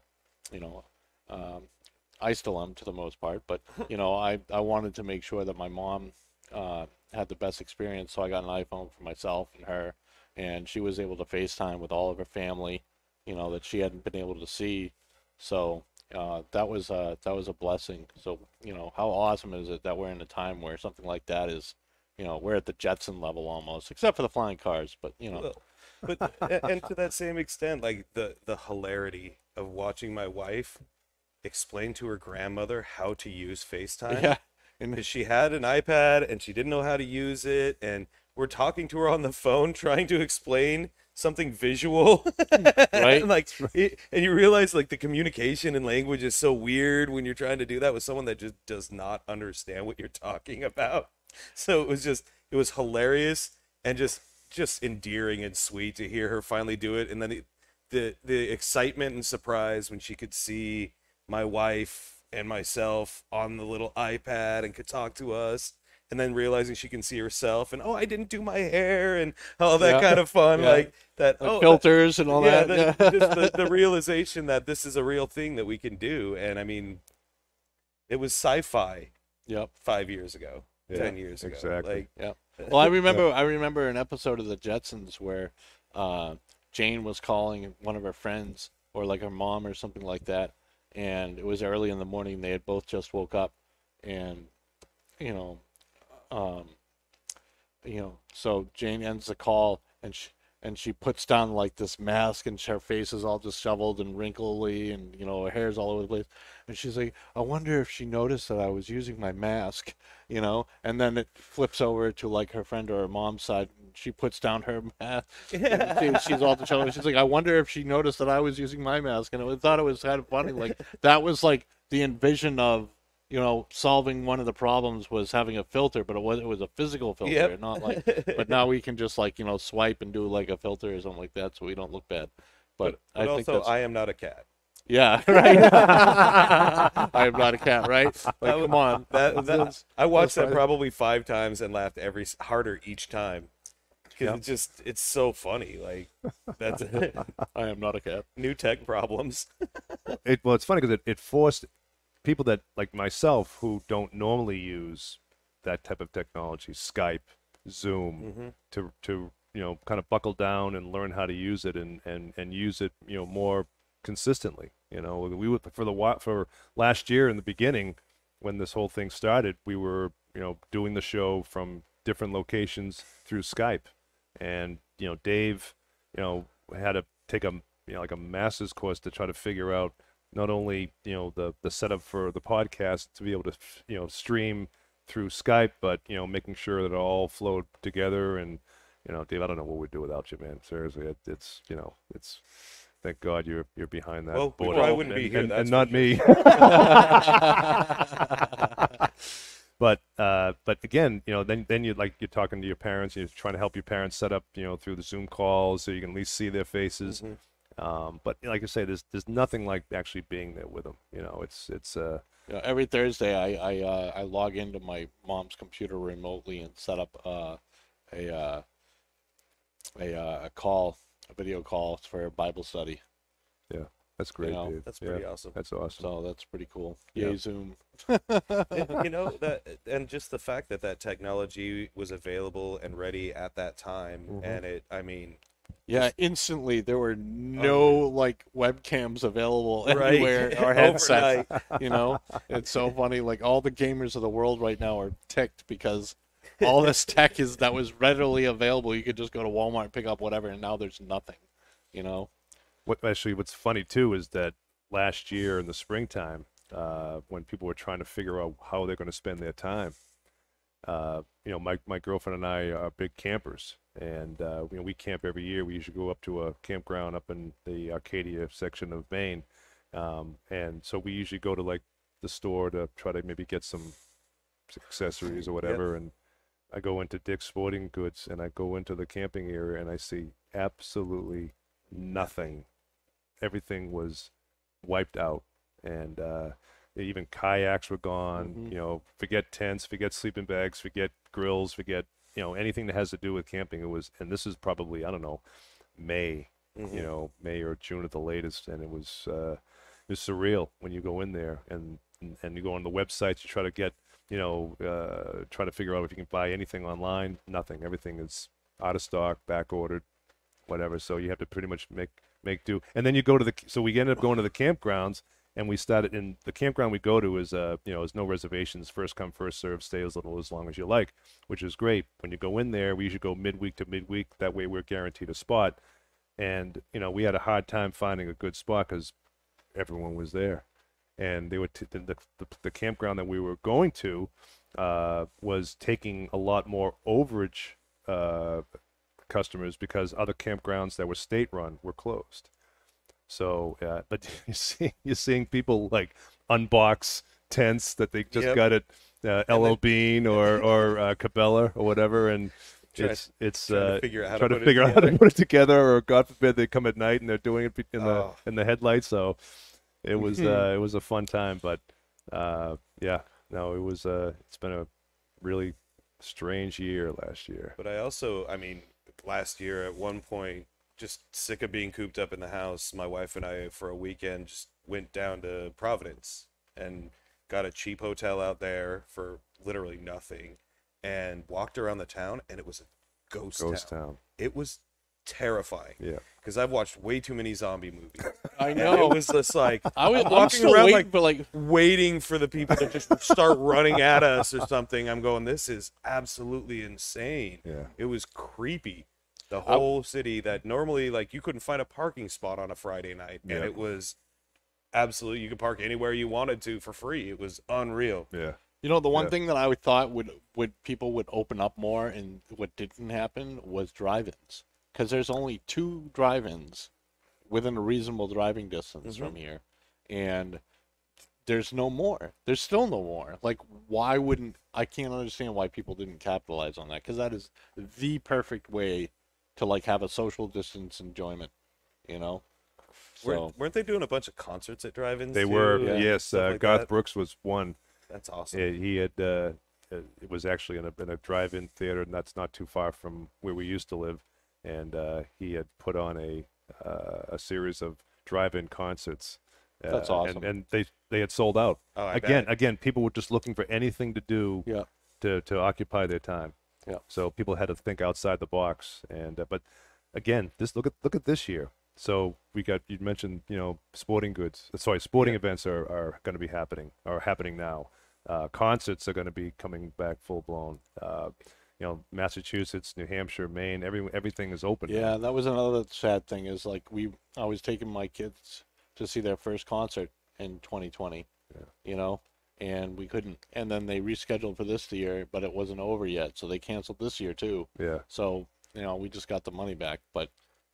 you know, um, I still am to the most part, but you know, I I wanted to make sure that my mom uh, had the best experience, so I got an iPhone for myself and her, and she was able to FaceTime with all of her family, you know, that she hadn't been able to see. So uh, that was uh, that was a blessing. So you know, how awesome is it that we're in a time where something like that is, you know, we're at the Jetson level almost, except for the flying cars. But you know, but and to that same extent like the the hilarity of watching my wife explain to her grandmother how to use FaceTime? Yeah, and she had an iPad and she didn't know how to use it, and we're talking to her on the phone trying to explain something visual, Right. and like, it, and you realize like the communication and language is so weird when you're trying to do that with someone that just does not understand what you're talking about. So it was just, it was hilarious and just, just endearing and sweet to hear her finally do it, and then the, the, the excitement and surprise when she could see my wife and myself on the little iPad and could talk to us. And then realizing she can see herself, and oh, I didn't do my hair, and all that Yeah. kind of fun, Yeah. like that. the oh, that- filters and all yeah, that. the, just the, the realization that this is a real thing that we can do, and I mean, it was sci-fi yep. five years ago, ten years ago. exactly. Like, Yeah. Well, I remember I remember an episode of the Jetsons where uh, Jane was calling one of her friends or like her mom or something like that, and it was early in the morning. They had both just woke up, and you know, um, you know, so Jane ends the call and she and she puts down like this mask and her face is all disheveled and wrinkly and you know her hair's all over the place. And she's like i wonder if she noticed that i was using my mask you know? And then it flips over to like her friend or her mom's side and she puts down her mask. And she- she's all disheveled. She's like i wonder if she noticed that i was using my mask and i thought it was kind of funny like that was like the envision of you know solving one of the problems was having a filter but it was it was a physical filter Yep. not like but now we can just like you know swipe and do like a filter or something like that so we don't look bad but, But, i think also, that's I am not a cat. yeah right i am not a cat right like That was- come on That, that That's- I watched that probably five times and laughed every harder each time because Yep. it's just it's so funny. Like that's it. i am not a cat new tech problems. it well, it's funny because it, it forced people that like myself who don't normally use that type of technology, Skype, Zoom, mm-hmm. to to you know kind of buckle down and learn how to use it and and and use it you know more consistently. You know, we would for the for last year in the beginning when this whole thing started, we were you know doing the show from different locations through Skype, and you know Dave, you know had to take a you know like a master's course to try to figure out not only you know the the setup for the podcast to be able to you know stream through Skype, but you know making sure that it all flowed together. And you know, Dave, I don't know what we'd do without you, man. Seriously, it, it's you know, it's thank God you're you're behind that Well, we board, probably and- wouldn't be here, and, and not sure. me. but uh, but again, you know, then then you like you're talking to your parents, you're trying to help your parents set up, you know, through the Zoom calls so you can at least see their faces. Mm-hmm. Um, but like I say, there's there's nothing like actually being there with them. You know, it's it's uh, you know, every thursday i i uh, i log into my mom's computer remotely and set up uh, a uh, a uh, a call a video call for a bible study yeah, that's great, know, Dave. that's Yeah, pretty awesome. That's awesome. so that's pretty cool Yeah. yay zoom And, you know that and just the fact that that technology was available and ready at that time Mm-hmm. and it i mean Yeah, instantly there were no like webcams available Right. anywhere or headsets. You know, it's so funny. Like all the gamers of the world right now are ticked because all this tech is that was readily available. You could just go to Walmart and pick up whatever, and now there's nothing. You know, What actually, what's funny too is that last year in the springtime, uh, when people were trying to figure out how they're going to spend their time, uh, you know, my my girlfriend and I are big campers, and uh, you know, we camp every year. We usually go up to a campground up in the Acadia section of Maine, um, and so we usually go to like the store to try to maybe get some accessories or whatever, and I go into Dick's Sporting Goods and I go into the camping area and I see absolutely nothing. Everything was wiped out, and uh, even kayaks were gone. Mhm. You know, forget tents, forget sleeping bags, forget grills, forget you know anything that has to do with camping. It was, and this is probably I don't know, May, Mm-hmm. you know, May or June at the latest, and it was uh, it was surreal when you go in there and and you go on the websites, you try to get you know, uh, try to figure out if you can buy anything online. Nothing. Everything is out of stock, back ordered, whatever. So you have to pretty much make make do. And then you go to the so we ended up going to the campgrounds and we started in the campground we go to is uh you know is no reservations. First come first serve stay as little as long as you like which is great. When you go in there we usually go midweek to midweek. That way we're guaranteed a spot. And you know we had a hard time finding a good spot because everyone was there. And they were t- the, the, the campground that we were going to uh, was taking a lot more overage uh, customers because other campgrounds that were state run were closed. So, uh, but you see, you're seeing people like unbox tents that they just Yep. got at uh, LL Bean or or uh, Cabela or whatever, and Try- it's it's trying to uh, figure out how to to put it figure out how to together. put it together, or God forbid they come at night and they're doing it in the Oh. in the headlights. So it was uh, it was a fun time, but uh, yeah, no, it was uh, it's been a really strange year last year. But I also, I mean, last year at one point, just sick of being cooped up in the house, my wife and I, for a weekend, just went down to Providence and got a cheap hotel out there for literally nothing and walked around the town, and it was a ghost, Ghost town. town, It was terrifying yeah. because I've watched way too many zombie movies. I And know. it was just like I was I'm I'm walking still around waiting like but like waiting for the people to just start running at us or something. I'm going, this is absolutely insane. Yeah. It was creepy. The whole city that normally like you couldn't find a parking spot on a Friday night, and it was absolutely you could park anywhere you wanted to for free. It was unreal. Yeah. You know, the one Yeah. thing that I would thought would would people would open up more, and what didn't happen was drive-ins, because there's only two drive-ins within a reasonable driving distance from mm-hmm. here, and there's no more. There's still no more. Like, why wouldn't I can't understand why people didn't capitalize on that? Because that is the perfect way to like have a social distance enjoyment. You know. So Weren't, weren't they doing a bunch of concerts at drive-ins? They too? were, Yeah. yes. Uh, like Garth that? Brooks was one. That's awesome. Uh, he had uh, uh, it was actually in a, in a drive-in theater, and that's not too far from where we used to live. And uh, he had put on a uh, a series of drive-in concerts. Uh, That's awesome. And, and they they had sold out. Oh, I again, bet. again, people were just looking for anything to do yeah. to to occupy their time. Yeah. So people had to think outside the box. And uh, but again, this look at look at this year. So we got you mentioned you know sporting goods. Sorry, sporting events are, are going to be happening are happening now. Uh, concerts are going to be coming back full blown. Uh, you know, Massachusetts, New Hampshire, Maine, every everything is open. Yeah, that was another sad thing. Is like we, I was taking my kids to see their first concert in 2020. Yeah. You know, and we couldn't. And then they rescheduled for this year, but it wasn't over yet, so they canceled this year too. Yeah. So you know, we just got the money back, but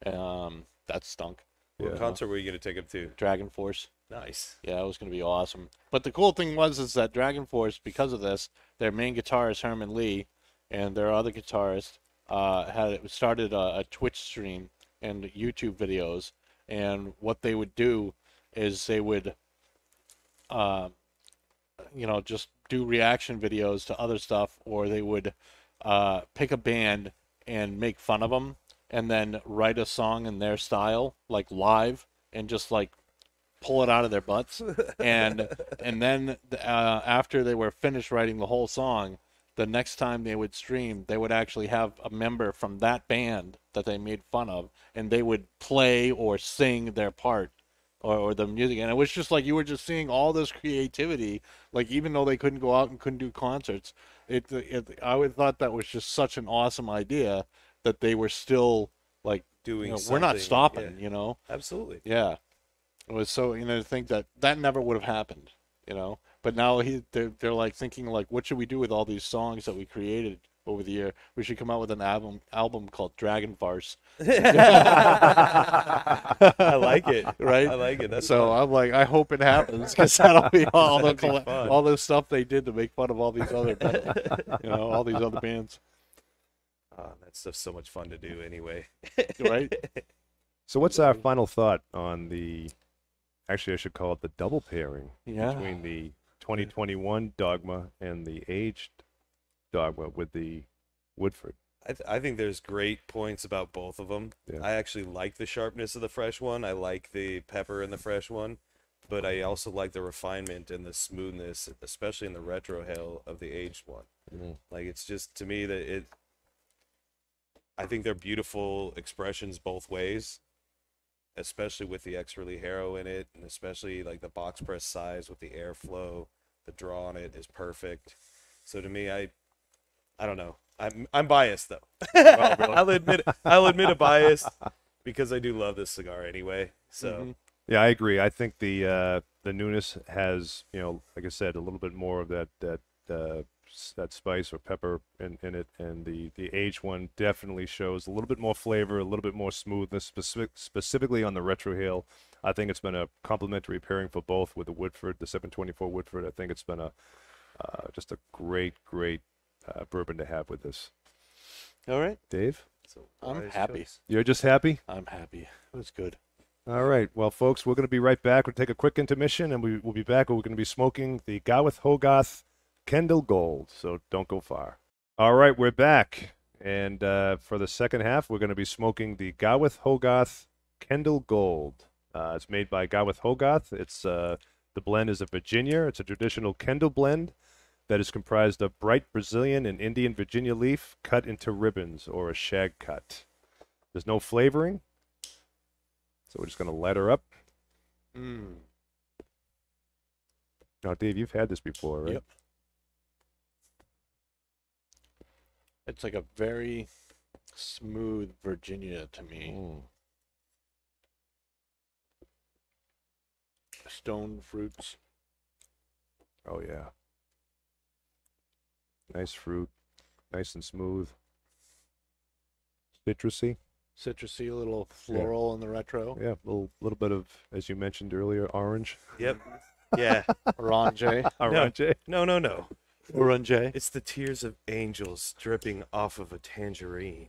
um, that stunk. what yeah. concert were you gonna take him to? DragonForce. Nice. Yeah, it was going to be awesome. But the cool thing was is that DragonForce, because of this, their main guitarist Herman Li, and their other guitarist uh, had started a, a Twitch stream and YouTube videos. And what they would do is they would, uh, you know, just do reaction videos to other stuff, or they would uh, pick a band and make fun of them, and then write a song in their style, like live, and just like pull it out of their butts. And and then uh, after they were finished writing the whole song the next time they would stream they would actually have a member from that band that they made fun of and they would play or sing their part or, or the music and it was just like you were just seeing all this creativity like even though they couldn't go out and couldn't do concerts it, it i would thought that was just such an awesome idea that they were still like Doing you know, we're not stopping yeah. you know Absolutely. yeah, it was so you know to think that that never would have happened, you know. But now he they're, they're like thinking like, what should we do with all these songs that we created over the year? We should come out with an album album called Dragon Farce, I like it. right? I like it. That's so fun. I'm like, I hope it happens because that'll be all the That'd be fun. all this stuff they did to make fun of all these other, you know, all these other bands, Ah, that stuff's so much fun to do anyway. right? So what's our final thought on the? Actually, I should call it the double pairing Yeah. between the 2021 dogma and the aged dogma with the Woodford. I, th- I think there's great points about both of them. Yeah. I actually like the sharpness of the fresh one. I like the pepper in the fresh one, but I also like the refinement and the smoothness, especially in the retrohale of the aged one. Mhm. Like it's just to me that it. I think they're beautiful expressions both ways, especially with the extra Harrow in it, and especially like the box press size with the airflow. The draw on it is perfect. So to me, I, I don't know. I'm I'm biased though. I'll admit I'll admit a bias because I do love this cigar anyway. So Mhm. Yeah, I agree. I think the uh, the newness has, you know, like I said, a little bit more of that that uh, that spice or pepper in, in it, and the the aged one definitely shows a little bit more flavor, a little bit more smoothness, specific, specifically on the retrohale. I think it's been a complementary pairing for both with the Woodford, the 724 Woodford. I think it's been a uh, just a great, great uh, bourbon to have with this. All right, Dave, so I'm happy. choice. you're just happy. I'm happy. It was good. All right. Well, folks, we're going to be right back. We'll take a quick intermission, and we, we'll be back. We're going to be smoking the Gawith Hoggarth Kendall Gold. So don't go far. All right, we're back. And uh, for the second half, we're going to be smoking the Gawith Hoggarth Kendall Gold. Uh, it's made by Gawith Hoggarth. It's uh, the blend is a Virginia. It's a traditional Kendall blend that is comprised of bright Brazilian and Indian Virginia leaf cut into ribbons or a shag cut. There's no flavoring. So we're just going to light her up. Mm. Now, Dave, you've had this before, right? Yep. It's like a very smooth Virginia to me. Mm. Stone fruits. Oh yeah. Nice fruit, nice and smooth. Citrusy. citrusy, a little floral in the retro. Yeah, a little little bit of, as you mentioned earlier, orange. Yep. Yeah. Orange. Orange. eh? No, no, no. Orange. It's the tears of angels dripping off of a tangerine.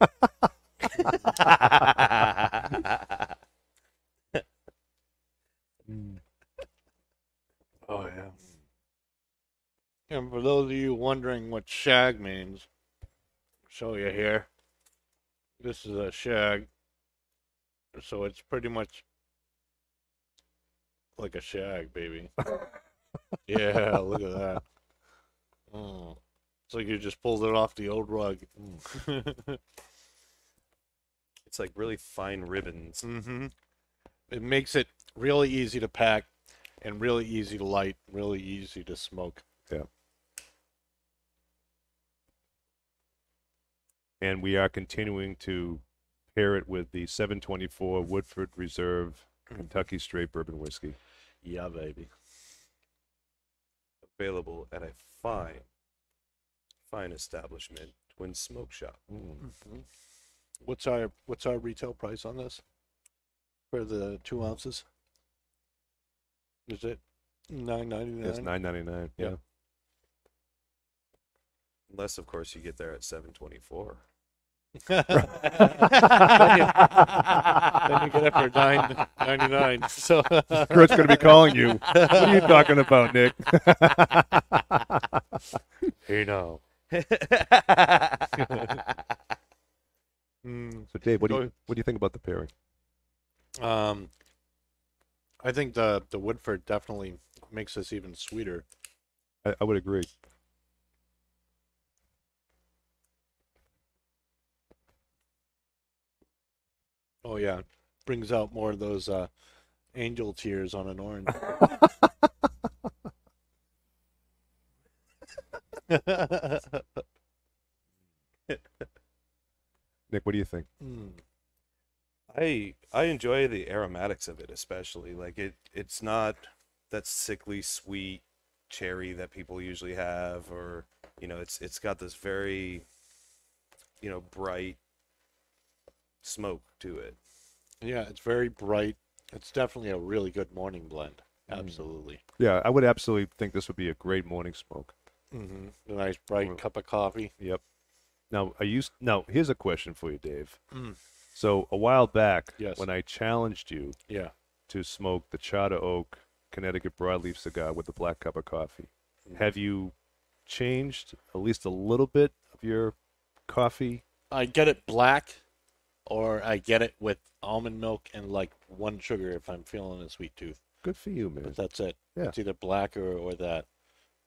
Oh yeah. And for those of you wondering what shag means, I'll show you here. This is a shag. So it's pretty much like a shag, baby. yeah, look at that. Oh. It's like you just pulled it off the old rug. It's like really fine ribbons. hmm It makes it really easy to pack and really easy to light, really easy to smoke. And we are continuing to pair it with the 724 Woodford Reserve mm-hmm. Kentucky Straight Bourbon Whiskey. Yeah, baby. Available at a fine, fine establishment, Twin Smoke Shop. Mm-hmm. What's our what's our retail price on this for the two mm. ounces? Is it nine ninety It's nine? 9.99. Yeah. Yeah. Unless, of course, you get there at 724. Then you get it for nine ninety nine. So Kurt's going to be calling you. What are you talking about, Nick? you now. Mm, So, Dave, what do you what do you think about the pairing? um, I think the the Woodford definitely makes this even sweeter. I, I would agree. Oh yeah, brings out more of those uh, angel tears on an orange. Nick, what do you think? Mm. I I enjoy the aromatics of it, especially like it. It's not that sickly sweet cherry that people usually have, or you know, it's it's got this very, you know, bright smoke to it. Yeah, it's very bright. It's definitely a really good morning blend. Absolutely. Yeah, I would absolutely think this would be a great morning smoke. Mm-hmm. A nice bright Well- cup of coffee. Yep. Now, are you now? Here's a question for you, Dave. Mm. So a while back, Yes. when I challenged you Yeah. to smoke the Charter Oak Connecticut Broadleaf cigar with the black cup of coffee, Mm. have you changed at least a little bit of your coffee? I get it black, or I get it with almond milk and like one sugar if I'm feeling a sweet tooth. Good for you, man. But that's it. Yeah. It's either black or, or that.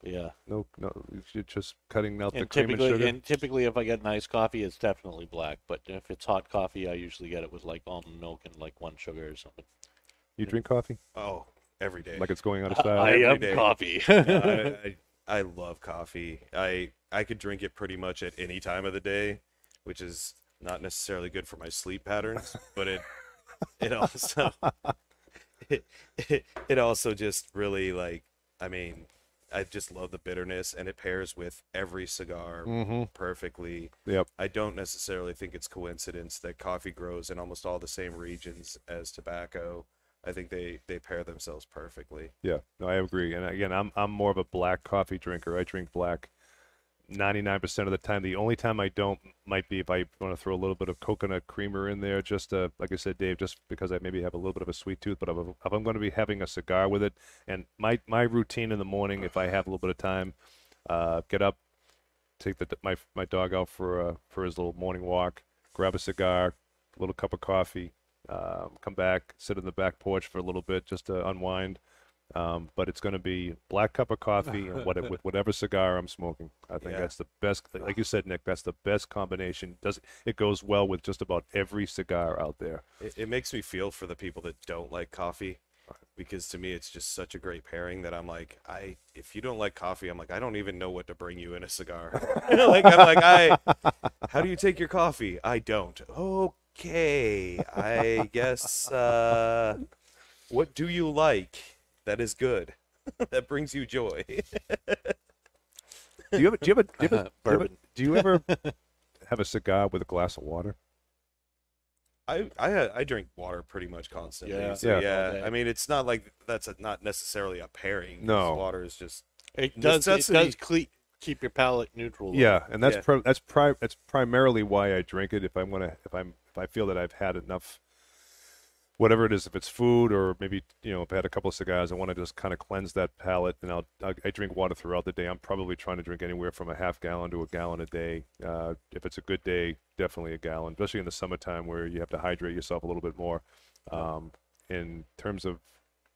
But yeah. No, no, you're just cutting out the And cream and typically, sugar. and typically, if I get nice coffee, it's definitely black. But if it's hot coffee, I usually get it with like almond milk and like one sugar or something. You drink coffee Oh, every day. like it's going out of style. I every am day. coffee. I, I, I love coffee. I I could drink it pretty much at any time of the day, which is not necessarily good for my sleep patterns, but it it also it, it, it also just really like I mean, I just love the bitterness and it pairs with every cigar mm-hmm. perfectly. Yep. I don't necessarily think it's coincidence that coffee grows in almost all the same regions as tobacco. I think they they pair themselves perfectly. Yeah, no, I agree. And again, I'm I'm more of a black coffee drinker. I drink black 99% of the time. The only time I don't might be if I want to throw a little bit of coconut creamer in there, just uh, like I said, Dave, just because I maybe have a little bit of a sweet tooth. But if, I'm going to be having a cigar with it, and my my routine in the morning, if I have a little bit of time, uh, get up, take the my my dog out for uh, for his little morning walk, grab a cigar, a little cup of coffee, um, come back, sit in the back porch for a little bit just to unwind. Um, but it's going to be black cup of coffee and what, with whatever cigar I'm smoking. I think Yeah. that's the best. Like you said, Nick, that's the best combination. Does it goes well with just about every cigar out there. It, it makes me feel for the people that don't like coffee because to me it's just such a great pairing that I'm like I if you don't like coffee I'm like I don't even know what to bring you in a cigar like I'm like I how do you take your coffee I don't okay I guess uh what do you like that is good that brings you joy Do you ever do you ever do you ever, uh-huh. do you ever, Bourbon. do you ever have a cigar with a glass of water? I I uh, I drink water pretty much constantly. Yeah. so Yeah. yeah. All. I mean, it's not like that's a, not necessarily a pairing. No. water is just It does. It does cle- keep your palate neutral. though. Yeah, and that's Yeah. pri- that's pri- that's primarily why I drink it. If I'm gonna if I'm if I feel that I've had enough, whatever it is, if it's food or maybe you know if I had a couple of cigars, I want to just kind of cleanse that palate. And I'll, i I drink water throughout the day. I'm probably trying to drink anywhere from a half gallon to a gallon a day. Uh, if it's a good day, definitely a gallon, especially in the summertime where you have to hydrate yourself a little bit more. Um, in terms of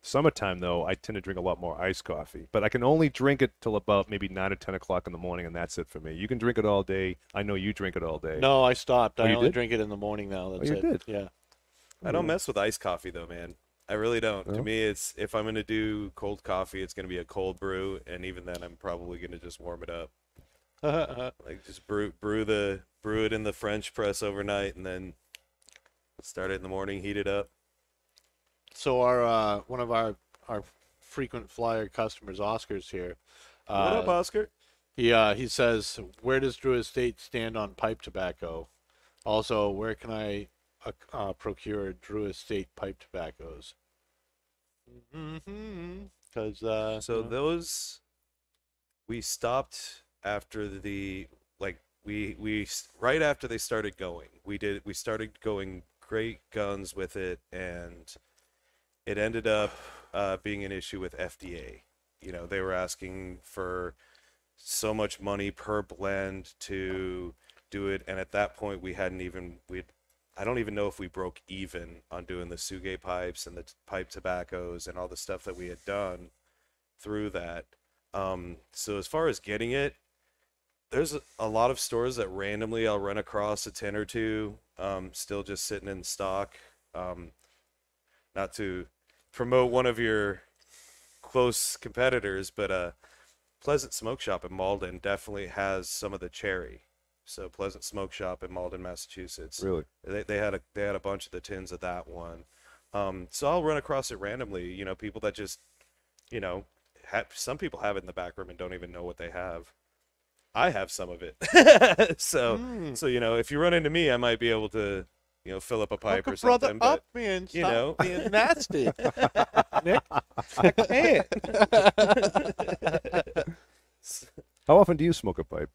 Summertime though, I tend to drink a lot more iced coffee, but I can only drink it till about maybe nine or ten o'clock in the morning, and that's it for me. You can drink it all day. I know you drink it all day. No, I stopped. Oh, I only did? drink it in the morning now. That's you it. did? Yeah. I don't mess with iced coffee though, man. I really don't. No? To me, it's if I'm gonna do cold coffee, it's gonna be a cold brew, and even then, I'm probably gonna just warm it up. Like just brew brew the brew it in the French press overnight, and then start it in the morning, heat it up. so our uh, one of our our frequent flyer customers, Oscar's here. what Uh, up, Oscar? He uh, he says, "Where does Drew Estate stand on pipe tobacco? Also, where can I uh, uh, procure Drew Estate pipe tobaccos?" Because uh, So you know, those we stopped after the like we we right after they started going. We did we started going great guns with it and it ended up uh, being an issue with FDA. You know, they were asking for so much money per blend to do it and at that point we hadn't even we I don't even know if we broke even on doing the Suge pipes and the t- pipe tobaccos and all the stuff that we had done through that. Um, so as far as getting it, there's a, lot of stores that randomly I'll run across a ten or two, um, still just sitting in stock. Um, not to promote one of your close competitors, but uh, Pleasant Smoke Shop in Malden definitely has some of the cherry. So Pleasant Smoke Shop in Malden, Massachusetts. Really? They, they had a they had a bunch of the tins of that one. Um, so I'll run across it randomly. You know, people that just, you know, ha- some people have it in the back room and don't even know what they have. I have some of it. so so you know, if you run into me, I might be able to, you know, fill up a pipe hook or a brother something. But up, man. you Stop know. being nasty. Nick, How often do you smoke a pipe?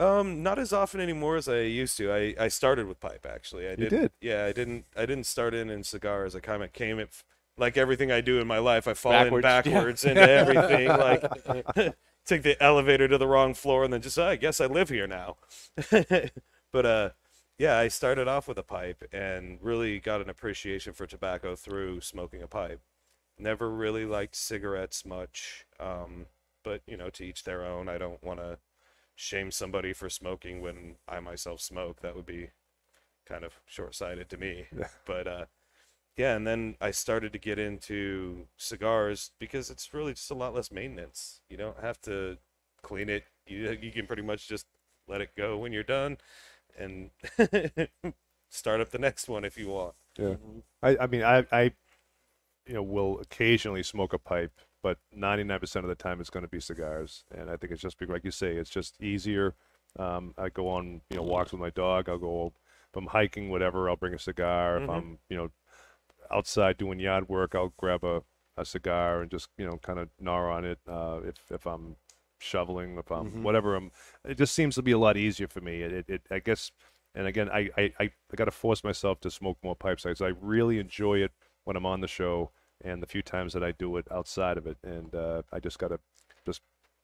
Um, not as often anymore as I used to. I, I started with pipe actually. I did. did? Yeah, I didn't. I didn't start in in cigars. I kind of came it like everything I do in my life. I fall Backwards, in yeah. backwards into everything. Like take the elevator to the wrong floor and then just oh, I guess I live here now. but uh, yeah, I started off with a pipe and really got an appreciation for tobacco through smoking a pipe. Never really liked cigarettes much. Um, but you know, to each their own. I don't want to shame somebody for smoking when I myself smoke. That would be kind of short-sighted to me. but uh, yeah, and then I started to get into cigars because it's really just a lot less maintenance. You don't have to clean it. You you can pretty much just let it go when you're done, and start up the next one if you want. Yeah. I, I mean, I, I, you know, will occasionally smoke a pipe, but 99% of the time it's going to be cigars. And I think it's just like you say, it's just easier. Um, I go on, you know, walks with my dog. I'll go, if I'm hiking, whatever, I'll bring a cigar. If Mhm. I'm, you know, outside doing yard work, I'll grab a, a cigar and just, you know, kind of gnaw on it. Uh, if, if I'm shoveling, if I'm, Mhm. whatever, I'm, it just seems to be a lot easier for me. It, it, it I guess, and again, I, I, I, I got to force myself to smoke more pipe sides. I really enjoy it when I'm on the show and the few times that I do it outside of it. And uh, I just got to just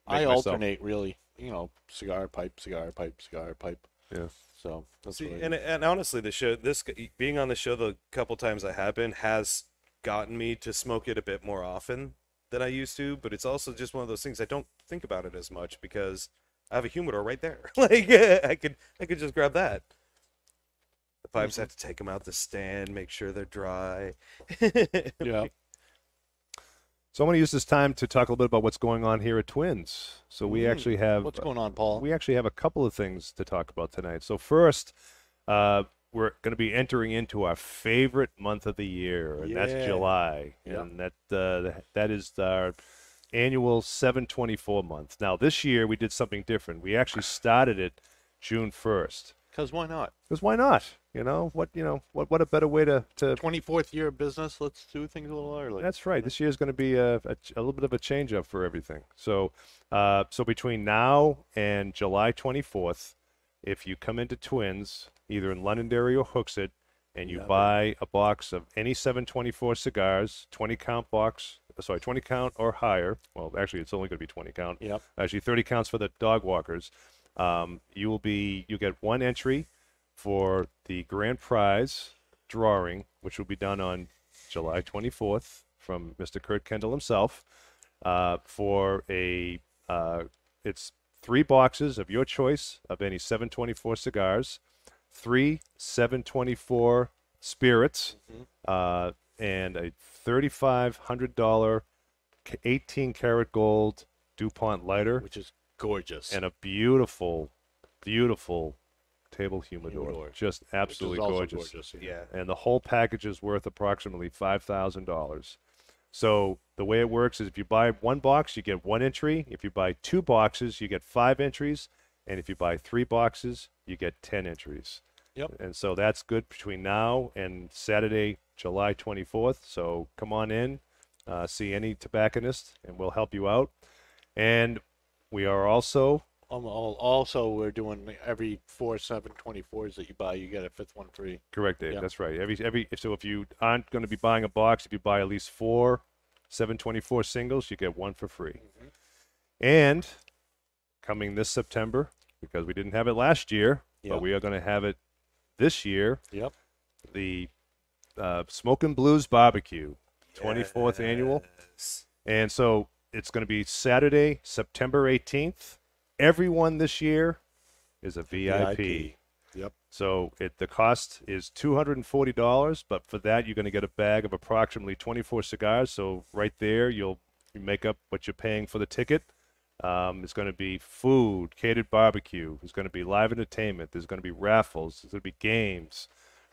make I myself, alternate really. You know, cigar pipe, cigar pipe, cigar pipe. Yeah. So that's See, what I and and honestly, the show, this being on the show the couple times I have been, has gotten me to smoke it a bit more often than I used to. But it's also just one of those things I don't think about it as much because I have a humidor right there. like I could I could just grab that. The pipes Mm-hmm. have to take them out the stand, make sure they're dry. yeah. So I'm going to use this time to talk a little bit about what's going on here at Twins. So we Mm, actually have What's going on, Paul? we actually have a couple of things to talk about tonight. So first, uh, we're going to be entering into our favorite month of the year, and that's July, Yep. and that uh, that is our annual 724 month. Now this year we did something different. We actually started it June 1st. Because why not? Because why not? You know what? You know what? What a better way to to 24th year of business. Let's do things a little early. That's right. This year is going to be a, a, a little bit of a change up for everything. So, uh, so between now and July 24th, if you come into Twins, either in Londonderry or Hooksett, and you Yeah, but- buy a box of any 724 cigars, 20 count box, uh, sorry, 20 count or higher. Well, actually, it's only going to be 20 count. Yep. Actually, 30 counts for the dog walkers. Um, you will be you get one entry for the grand prize drawing, which will be done on July 24th from Mr. Kurt Kendall himself. Uh, for a uh, it's three boxes of your choice of any 724 cigars, three 724 spirits, uh, and a $3,500 18 karat gold DuPont lighter Which is gorgeous. and a beautiful, beautiful table humidor. Humidor. Just absolutely gorgeous. gorgeous, Yeah. And the whole package is worth approximately five thousand dollars. So the way it works is if you buy one box, you get one entry. If you buy two boxes, you get five entries. And if you buy three boxes, you get ten entries. Yep. And so that's good between now and Saturday, July 24th. So come on in, uh, see any tobacconist, and we'll help you out. And we are also Um, al- also, we're doing every four 724s that you buy, you get a fifth one free. Correct, Dave. Yeah. That's right. Every every so if you aren't going to be buying a box, if you buy at least four 724 singles, you get one for free. Mm-hmm. And coming this September, because we didn't have it last year, Yeah. but we are going to have it this year. Yep. The uh, Smoking Blues Barbecue, 24th annual. Yes. And so it's going to be Saturday, September 18th. Everyone this year is a VIP. Yep. So it the cost is two hundred and forty dollars, but for that you're going to get a bag of approximately twenty four cigars. So right there you'll you make up what you're paying for the ticket. Um, it's going to be food, catered barbecue. There's going to be live entertainment. There's going to be raffles. There's going to be games.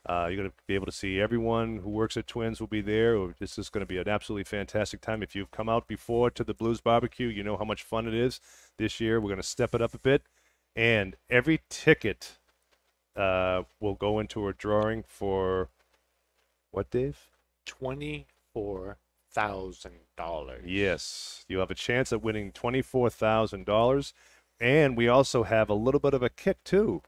Uh, you're going to be able to see everyone who works at Twins will be there. This is going to be an absolutely fantastic time. If you've come out before to the Blues Barbecue, you know how much fun it is. This year we're going to step it up a bit, and every ticket uh, will go into a drawing for what, Dave? Twenty-four thousand dollars. Yes, you have a chance at winning twenty-four thousand dollars, and we also have a little bit of a kick too.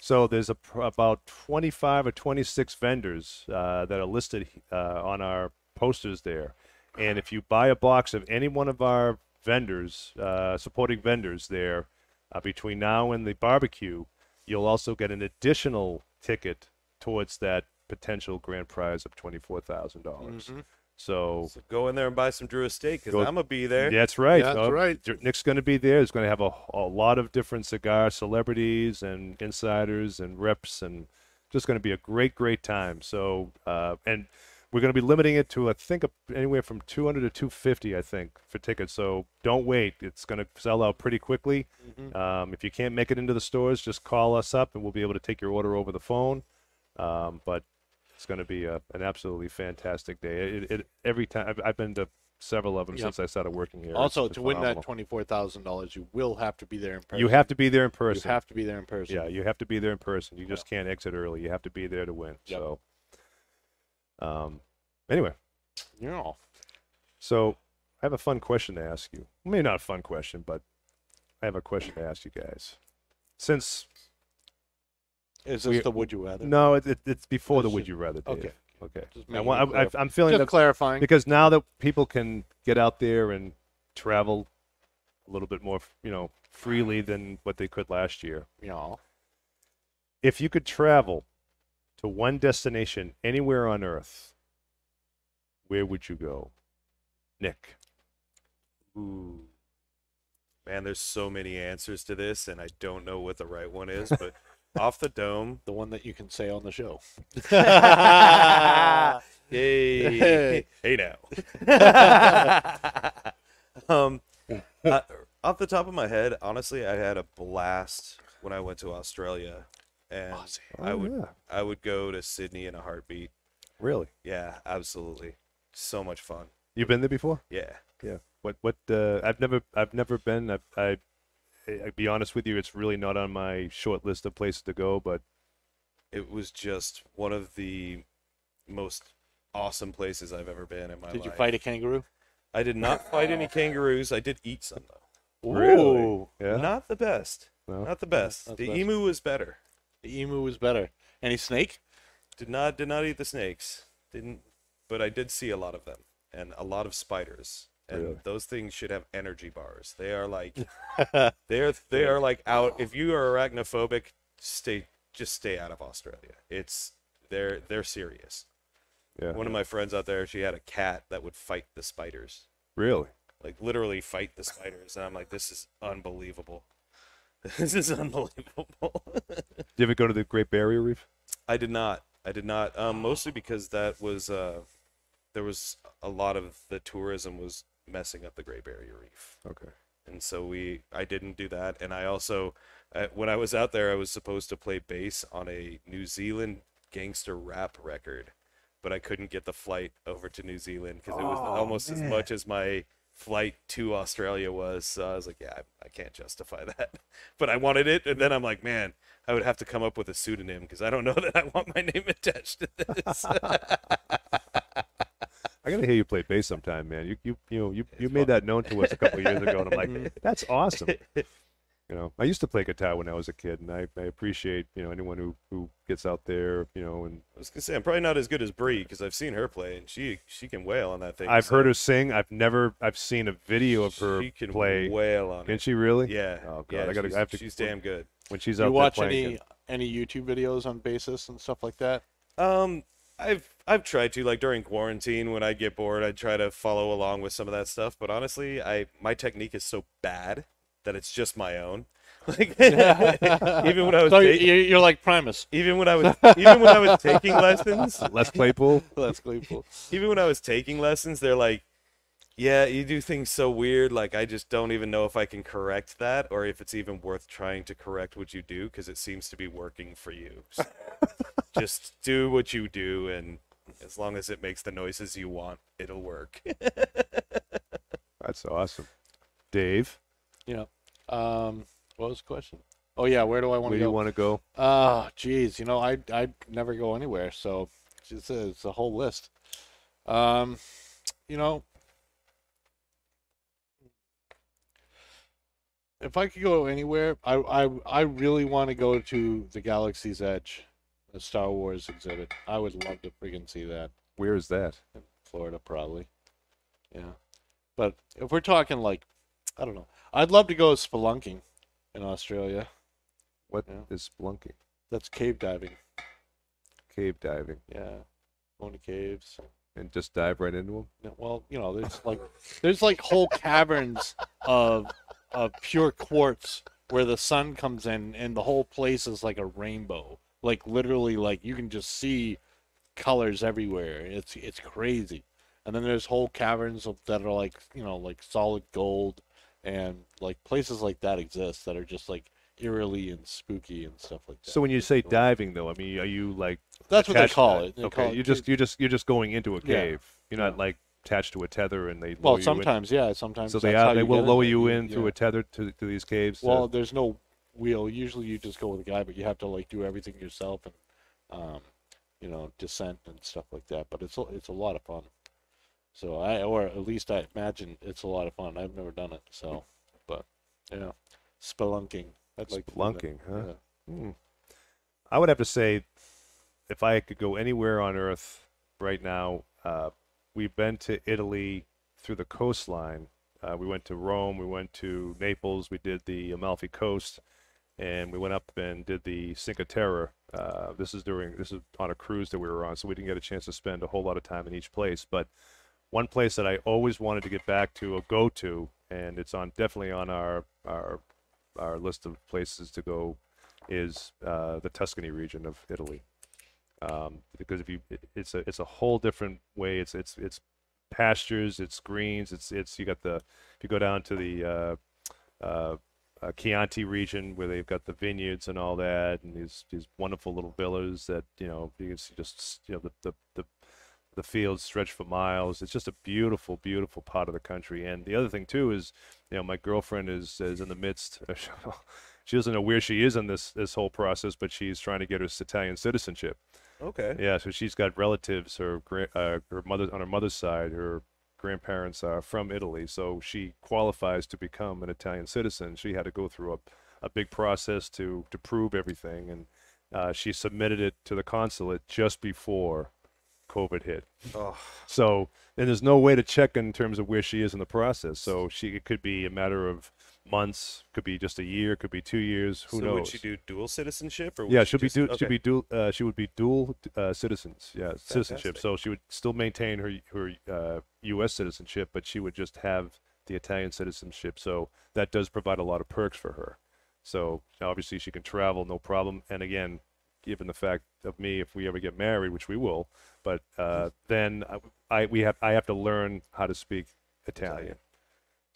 So there's a, about twenty-five or twenty-six vendors uh, that are listed uh, on our posters there, and if you buy a box of any one of our vendors, uh, supporting vendors there, uh, between now and the barbecue, you'll also get an additional ticket towards that potential grand prize of twenty-four thousand dollars. So So go in there and buy some Drew Estate because I'm gonna be there. that's right. Yeah, that's Uh, right. Nick's going to be there. He's going to have a, a lot of different cigar celebrities and insiders and reps, and just going to be a great, great time. So, uh, and we're going to be limiting it to I think anywhere from 200 to 250, I think, for tickets. So don't wait. It's going to sell out pretty quickly. Um, if you can't make it into the stores, just call us up, and we'll be able to take your order over the phone. Um, but it's going to be a, an absolutely fantastic day. It, it every time I've, I've been to several of them since I started working here. Also, It's- it's to win that twenty-four thousand dollars, you will have to be there in person. you have to be there in person. You have to be there in person. yeah, you have to be there in person. You just can't exit early. You have to be there to win. Yep. So, um, anyway, Yeah. so I have a fun question to ask you. Maybe not a fun question, but I have a question to ask you guys. Since Is We- this the would you rather? no, it, it, it's before the This would you rather. Dave. okay. Okay. Just I, making want- it I, clear. I'm feeling Just that clarifying. because now that people can get out there and travel a little bit more, you know, freely than what they could last year. you know, If you could travel to one destination anywhere on Earth, where would you go? Nick. Ooh. Man, there's so many answers to this, and I don't know what the right one is. But off the dome, the one that you can say on the show. Yay! hey now. um, uh, off the top of my head, honestly, I had a blast when I went to Australia, and I Oh, would yeah. I would go to Sydney in a heartbeat. Really? Yeah, absolutely. So much fun. You've been there before? Yeah. Yeah. What? What? Uh, I've never. I've never been. I. I. I'd be honest with you. It's really not on my short list of places to go. But It was just one of the most awesome places I've ever been in my life. Did life. you fight a kangaroo? I did not fight any kangaroos. I did eat some though. Really? Ooh. yeah. Not the best. No? Not the best. Not the the best. emu was better. The emu was better. Any snake? Did not did not eat the snakes. Didn't but I did see a lot of them and a lot of spiders. And Really? those things should have energy bars. They are like they're they are like out if you are arachnophobic, stay just stay out of Australia. It's they're they're serious. Yeah. One of my friends out there, she had a cat that would fight the spiders. Really? Like literally fight the spiders. And I'm like, this is unbelievable. This is unbelievable. Did you ever go to the Great Barrier Reef? I did not. I did not. Um, mostly because that was uh, there was a lot of the tourism was messing up the Great Barrier Reef, Okay. and so we I didn't do that. And I also when I was out there, I was supposed to play bass on a New Zealand gangster rap record, but I couldn't get the flight over to New Zealand because it was oh, almost as much as my flight to Australia was. So I was like, yeah, I, I can't justify that. But I wanted it, and then I'm like, man, I would have to come up with a pseudonym because I don't know that I want my name attached to this. I gotta hear you play bass sometime, man. You you you know you, you made that known to us a couple years ago, and I'm like, that's awesome. You know, I used to play guitar when I was a kid, and I, I appreciate you know anyone who, who gets out there, you know, and I was gonna say I'm probably not as good as Brie because I've seen her play and she she can wail on that thing. I've so heard her sing. I've never I've seen a video of her she can play. wail on it. Can it. she really? Yeah. Oh god, yeah, I gotta. She's, I have to. she's damn good. When she's you out watch there playing. any any YouTube videos on basis and stuff like that? Um, I've I've tried to like during quarantine when I get bored, I try to follow along with some of that stuff. But honestly, I my technique is so bad that it's just my own. Like even when I was So ta- you're, you're like Primus. even when I was even when I was taking lessons, Les Claypool. That's Claypool. even when I was taking lessons, they're like, "Yeah, you do things so weird. Like I just don't even know if I can correct that, or if it's even worth trying to correct what you do, because it seems to be working for you. So just do what you do, and as long as it makes the noises you want, it'll work." That's awesome. Dave, Yeah. Um, what was the question? Oh yeah, where do I want to go? where do you want to go? Ah, geez, you know, I I never go anywhere, so it's a, it's a whole list. Um, you know, if I could go anywhere, I I I really want to go to the Galaxy's Edge, the Star Wars exhibit. I would love to friggin' see that. Where is that? in Florida, probably. Yeah, but if we're talking like, I don't know, I'd love to go spelunking in Australia. What is Yeah. spelunking? That's cave diving. Cave diving, Yeah, going to caves. and just dive right into them. Well, you know, there's like there's like whole caverns of of pure quartz where the sun comes in and the whole place is like a rainbow. Like literally like you can just see colors everywhere. It's it's crazy. And then there's whole caverns that are like, you know, like solid gold and like places like that exist that are just like eerily and spooky and stuff like that. So when you say diving, though, I mean, are you like That's what they call it. They okay, call it- you just you just you're just going into a Yeah. cave. You're not Yeah. like attached to a tether, and they well, in. sometimes yeah, sometimes So they are they will lower there. you in through a tether to, to these caves. to- Well, there's no wheel. Usually, you just go with a guy, but you have to like do everything yourself and, um, you know, descent and stuff like that. But it's a, it's a lot of fun. So I, or at least I imagine it's a lot of fun. I've never done it, so, but yeah, spelunking. I'd like to do that. Spelunking, huh? Yeah. Hmm. I would have to say, if I could go anywhere on Earth right now, uh, we've been to Italy through the coastline. Uh, we went to Rome, we went to Naples, we did the Amalfi Coast, and we went up and did the Cinque Terre. Uh, this is during this is on a cruise that we were on, so we didn't get a chance to spend a whole lot of time in each place. But one place that I always wanted to get back to or go to, and it's on definitely on our our our list of places to go, is uh, the Tuscany region of Italy. um, because if you it- it's a it's a whole different way. It's it's it's pastures, it's greens, it's it's you got the if you go down to the uh, uh, Chianti region where they've got the vineyards and all that, and these these wonderful little villas that you know you can see just you know the the, the the fields stretch for miles. It's just a beautiful, beautiful part of the country. And the other thing too is, you know, my girlfriend is is in the midst. she doesn't know where she is in this this whole process, but she's trying to get her Italian citizenship. Okay. Yeah, so she's got relatives. Her uh, her mother on her mother's side, her grandparents are from Italy, so she qualifies to become an Italian citizen. She had to go through a, a big process to to prove everything, and uh, she submitted it to the consulate just before COVID hit. Oh, So, and there's no way to check in terms of where she is in the process. So she it could be a matter of months, could be just a year, could be two years. Who so knows? would she do dual citizenship or? Yeah, she she'll be just- du- okay. she'll be dual. Uh, she would be dual uh, citizens. Yeah, citizenship. So she would still maintain her her uh, U.S. citizenship, but she would just have the Italian citizenship. So that does provide a lot of perks for her. So obviously she can travel no problem. And again, given the fact of me, if we ever get married, which we will, but uh, then I, I we have I have to learn how to speak Italian.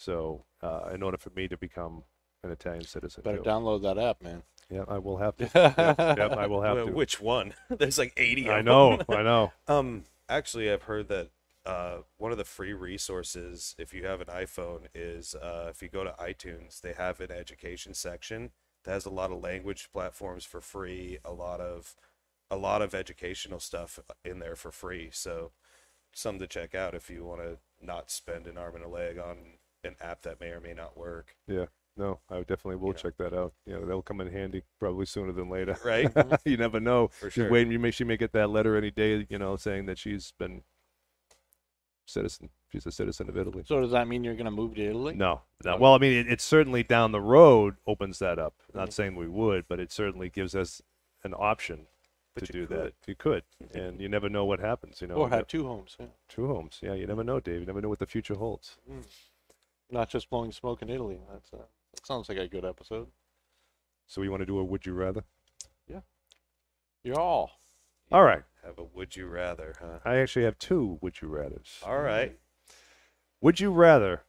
So uh, in order for me to become an Italian citizen, Better too. download that app, man. yeah, I will have to. yep, yep, I will have Well, to. Which one? There's like 80. I know, them. I know. Um, actually, I've heard that uh, one of the free resources, if you have an iPhone, is uh, if you go to iTunes, they have an education section that has a lot of language platforms for free, a lot of a lot of educational stuff in there for free. So, some to check out if you want to not spend an arm and a leg on an app that may or may not work. Yeah, no, I definitely will know. check that out. Yeah, that'll come in handy probably sooner than later. Right? you never know. For She's sure. waiting. You may she may get that letter any day. You know, saying that she's been citizen. She's a citizen of Italy. So does that mean you're gonna move to Italy? No, no. Well, I mean, it, it certainly down the road opens that up. Not Mhm. saying we would, but it certainly gives us an option But to you do that. could. You could, and you never know what happens. You know, Or have two homes. Yeah. two homes. Yeah, you never know, Dave. You never know what the future holds. Not just blowing smoke in Italy. That's uh, that sounds like a good episode. So we want to do a would you rather? Yeah. You're all. All right. Have a would you rather, huh? I actually have two would you rather's. All right. Would you rather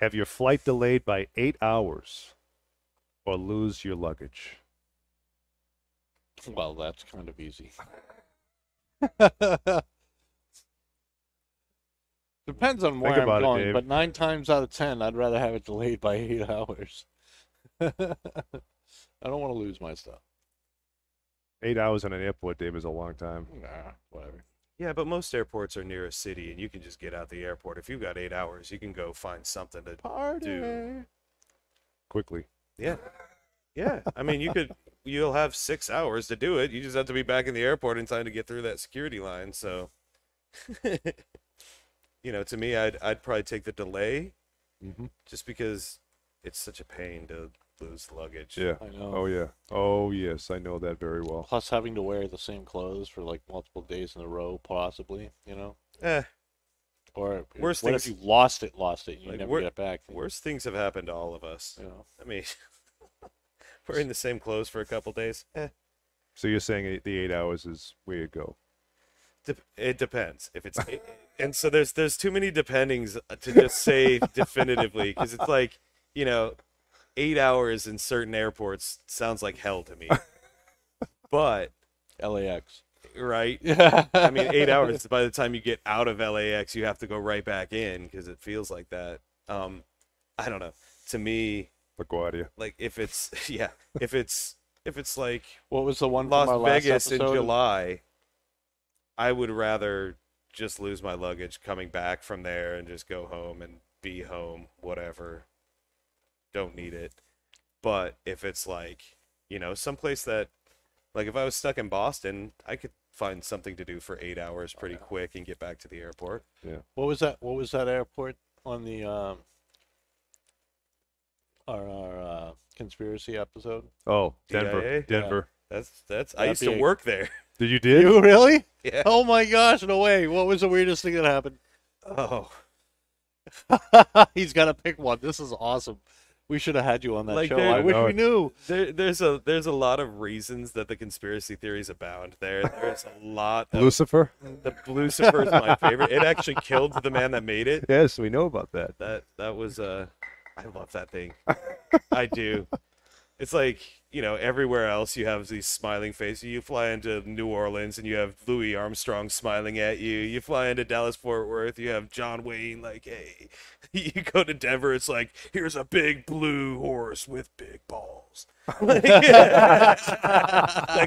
have your flight delayed by eight hours or lose your luggage? Well, that's kind of easy. Depends on where I'm about it, going, Dave. but nine times out of ten, I'd rather have it delayed by eight hours. I don't want to lose my stuff. Eight hours in an airport, Dave, is a long time. Nah, whatever. Yeah, but most airports are near a city, and you can just get out the airport. If you've got eight hours, you can go find something to Party. do. Quickly. Yeah, yeah. I mean, you could. You'll have six hours to do it. You just have to be back in the airport in time to get through that security line. So, you know, to me, I'd I'd probably take the delay, Mm-hmm. just because it's such a pain to lose luggage. Yeah. I know. Oh, yeah. Oh, yes. I know that very well. Plus, having to wear the same clothes for like multiple days in a row, possibly, you know. Eh, Or Worst what things- if you lost it, lost it, and you Like, never wor- get it back? worse things have happened to all of us. You know. I mean, wearing the same clothes for a couple days. Eh. So you're saying the eight hours is where you go? Dep- it depends if it's and so there's there's too many dependings to just say definitively because it's like you know eight hours in certain airports sounds like hell to me but LAX. right Yeah. i mean eight hours by the time you get out of LAX you have to go right back in because it feels like that um i don't know to me LaGuardia. like if it's yeah if it's if it's like What was the one from our Las last Vegas in? July, I would rather just lose my luggage coming back from there and just go home and be home, whatever. Don't need it. But if it's like, you know, someplace that, like if I was stuck in Boston, I could find something to do for eight hours pretty quick and get back to the airport. Yeah. What was that? What was that airport on the um our, our uh, conspiracy episode? Oh, Denver. DIA? Denver. That's that's I That'd used to a- work there. Did you did? You really? Yeah. Oh my gosh! No way! What was the weirdest thing that happened? Oh, He's got to pick one. This is awesome. We should have had you on that Like, show. there- I wish know we knew. There, there's a there's a lot of reasons that the conspiracy theories abound. There, there's a lot. Of, Blucifer? the Blucifer is my favorite. It actually killed the man that made it. Yes, we know about that. That that was uh, I love that thing. I do. It's like you know everywhere else you have these smiling faces. You fly into New Orleans and you have Louis Armstrong smiling at you. You fly into Dallas Fort Worth, you have John Wayne like, hey. You go to Denver, it's like here's a big blue horse with big balls. Like, that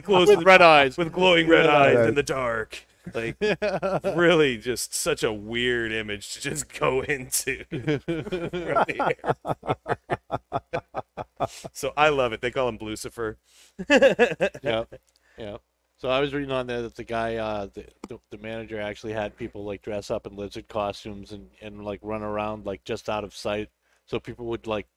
glows With red eyes. with glowing red eyes Right. in the dark. Like really just such a weird image to just go into. so I love it. They call him Blucifer. yeah, yeah. So I was reading on there that the guy, uh, the, the the manager actually had people like dress up in lizard costumes and and like run around like just out of sight, so people would like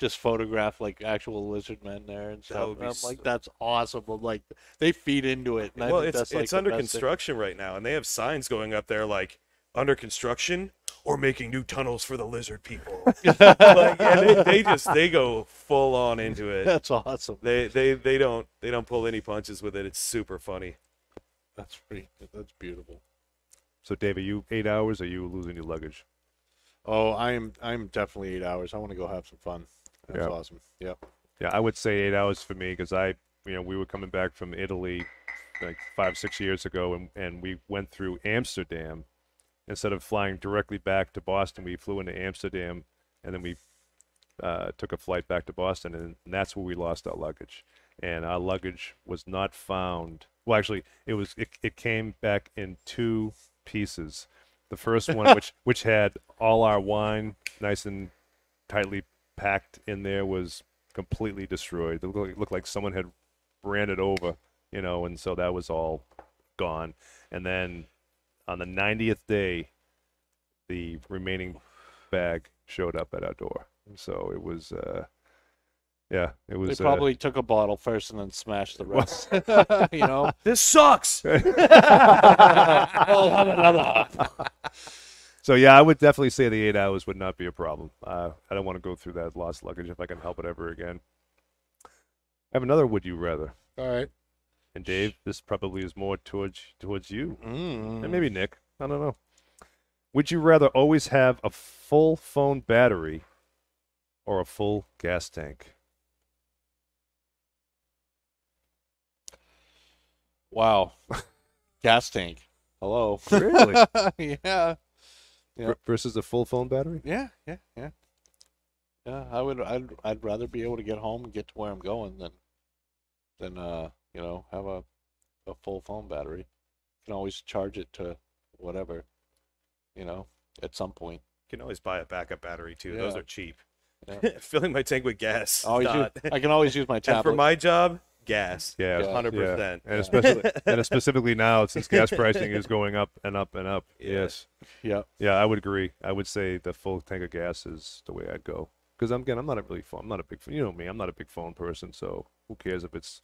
just photograph like actual lizard men there and stuff. And I'm s- like, that's awesome. I'm like, they feed into it. And I well, think it's that's, like, it's under best thing. construction right now, and they have signs going up there like under construction or making new tunnels for the lizard people. like, and they, they just they go full on into it. That's awesome. They they they don't they don't pull any punches with it. It's super funny. That's pretty. That's beautiful. So, Dave, are you eight hours or are you losing your luggage? Oh, I'm I'm definitely eight hours. I want to go have some fun. That's Yeah. awesome. Yep. Yeah, I would say eight hours for me because I, you know, we were coming back from Italy like five, six years ago, and, and we went through Amsterdam. Instead of flying directly back to Boston, we flew into Amsterdam, and then we uh, took a flight back to Boston, and, and that's where we lost our luggage. And our luggage was not found. Well, actually, it was. It, it came back in two pieces. The first one, which which had all our wine nice and tightly packed in there, was completely destroyed. It looked like, looked like someone had ran it over, you know, and so that was all gone. And then on the 90th day, the remaining bag showed up at our door. So it was, uh, yeah, it They was. uh, probably took a bottle first and then smashed the rest. you know. This sucks. I'll have another. So yeah, I would definitely say the eight hours would not be a problem. Uh, I don't want to go through that lost luggage if I can help it ever again. I have another would you rather, All right. and Dave, this probably is more towards towards you, Mm. and maybe Nick. I don't know. Would you rather always have a full phone battery or a full gas tank? Wow. Gas tank. Hello. Really? yeah. Yeah. Ver- versus a full phone battery? Yeah. Yeah. Yeah. Yeah. I would. I'd. I'd rather be able to get home and get to where I'm going than, than uh, you know, have a, a full phone battery. You can always charge it to whatever, you know, at some point. You can always buy a backup battery too. Those are cheap. Yeah. Filling my tank with gas. Always not. use, I can always use my and tablet. for my job, gas. Yeah, Yeah. Hundred yeah. percent. And especially and specifically now since gas pricing is going up and up and up. Yeah. Yes. yeah. Yeah, I would agree. I would say the full tank of gas is the way I'd go. Because I'm again, I'm not a really phone. I'm not a big. You know me. I'm not a big phone person. So who cares if it's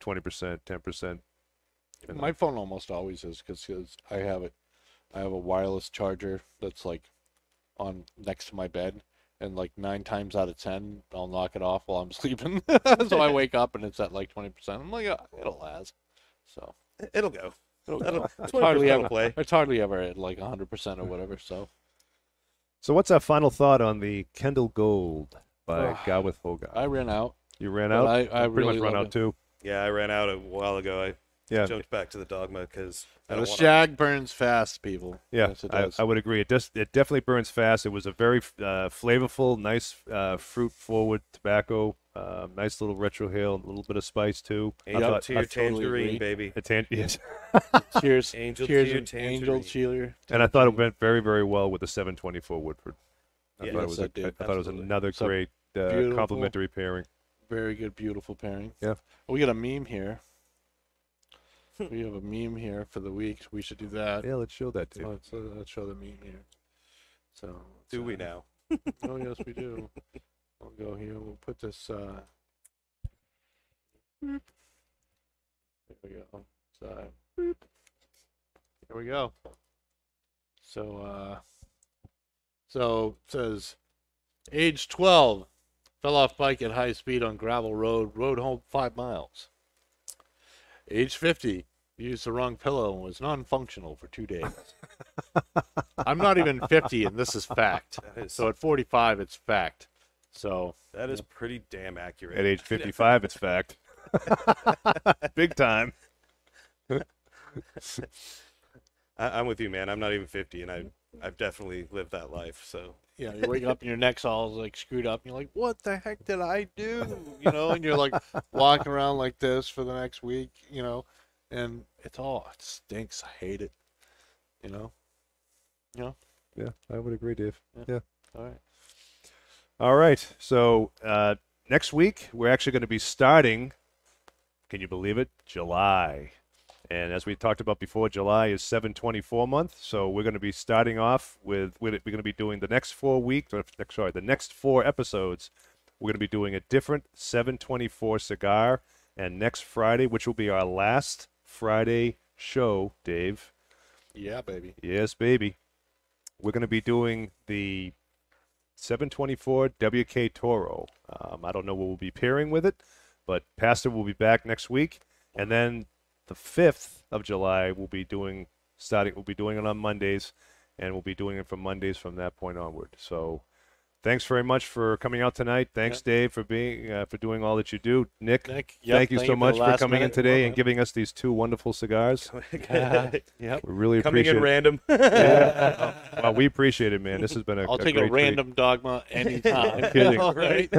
twenty percent, ten percent? My phone almost always is because I have it. I have a wireless charger that's like on next to my bed, and like nine times out of ten, I'll knock it off while I'm sleeping. so I wake up and it's at like twenty percent. I'm like, oh, it'll last. So It'll go. it'll, That'll- it's hardly ever. play. It's hardly ever at like hundred percent or whatever. So So what's our final thought on the Kendall Gold by Ugh. Gawith Hoggarth? I ran out. you ran out. I- I pretty really much ran out it. too. Yeah, I ran out a while ago. I Yeah, jumped back to the dogma because The don't shag burns fast, people. yeah. Yes, it I, does. I would agree. It just it definitely burns fast. It was a very uh, flavorful, nice uh, fruit forward tobacco. Uh, nice little retrohale, a little bit of spice too. I Angel thought- to your I totally tangerine, agree. baby. a tan- yes. Cheers. Angel to Cheers, your and Angel tangerine. And I thought it went very, very well with the 724 Woodford. I Yeah, thought it was, I a, did. I thought it was another So great uh, beautiful. complementary pairing. Very good, beautiful pairing. Yeah. We got a meme here. We have a meme here for the week. We should do that. Yeah, let's show that to you. Let's, uh, let's show the meme here. So Do we uh, now? Oh yes, we do. I'll go here. We'll put this. Uh, there we go. So, here we go. So, uh, so it says, age 12, Fell off bike at high speed on gravel road. Rode home five miles. Age 50. Used the wrong pillow and was non-functional for two days. I'm not even 50, and this is fact. That is- So at 45, it's fact. So That is pretty damn accurate. At age 55, it's fact. Big time. I, I'm with you, man. I'm not even 50, and I I've definitely lived that life. So you know, you wake up and your neck's all like screwed up, and you're like, "What the heck did I do?" You know, and you're like walking around like this for the next week, you know, and it's all it stinks. I hate it. You know. You know. Yeah, I would agree, Dave. Yeah. Yeah. All right. All right. So uh, next week we're actually going to be starting. Can you believe it? July. And as we talked about before, July is 724 month. So we're going to be starting off with, we're going to be doing the next four weeks, or sorry, the next four episodes. We're going to be doing a different 724 cigar. And next Friday, which will be our last Friday show, Dave. Yeah, baby. Yes, baby. We're going to be doing the 724 WK Toro. Um, I don't know what we'll be pairing with it, but Pastor will be back next week, and then the 5th of July we'll be doing starting. We'll be doing it on Mondays, and we'll be doing it from Mondays from that point onward. So. Thanks very much for coming out tonight. Thanks, Dave, for being uh, for doing all that you do. Nick, Nick, yep, thank you thank so you much for coming in today and giving us these two wonderful cigars. yep. We really coming appreciate in it. random. Yeah. well, we appreciate it, man. This has been a I'll a take a great treat. random dogma anytime. Kidding. All right.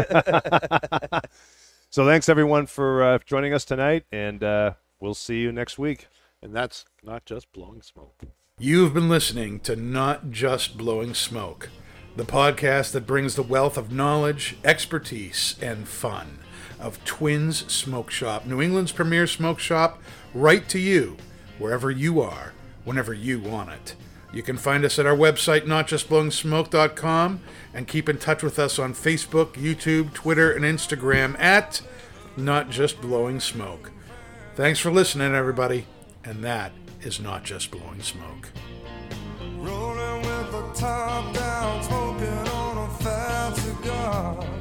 So thanks everyone for uh, joining us tonight, and uh, we'll see you next week. And that's not just blowing smoke. You've been listening to Not Just Blowing Smoke, the podcast that brings the wealth of knowledge, expertise, and fun of Twins Smoke Shop, New England's premier smoke shop, right to you, wherever you are, whenever you want it. You can find us at our website, notjustblowingsmoke.com, and keep in touch with us on Facebook, YouTube, Twitter, and Instagram at Not Just Blowing Smoke. Thanks for listening, everybody. And that is not just blowing smoke. Rolling with the top down, smoking on a fat cigar.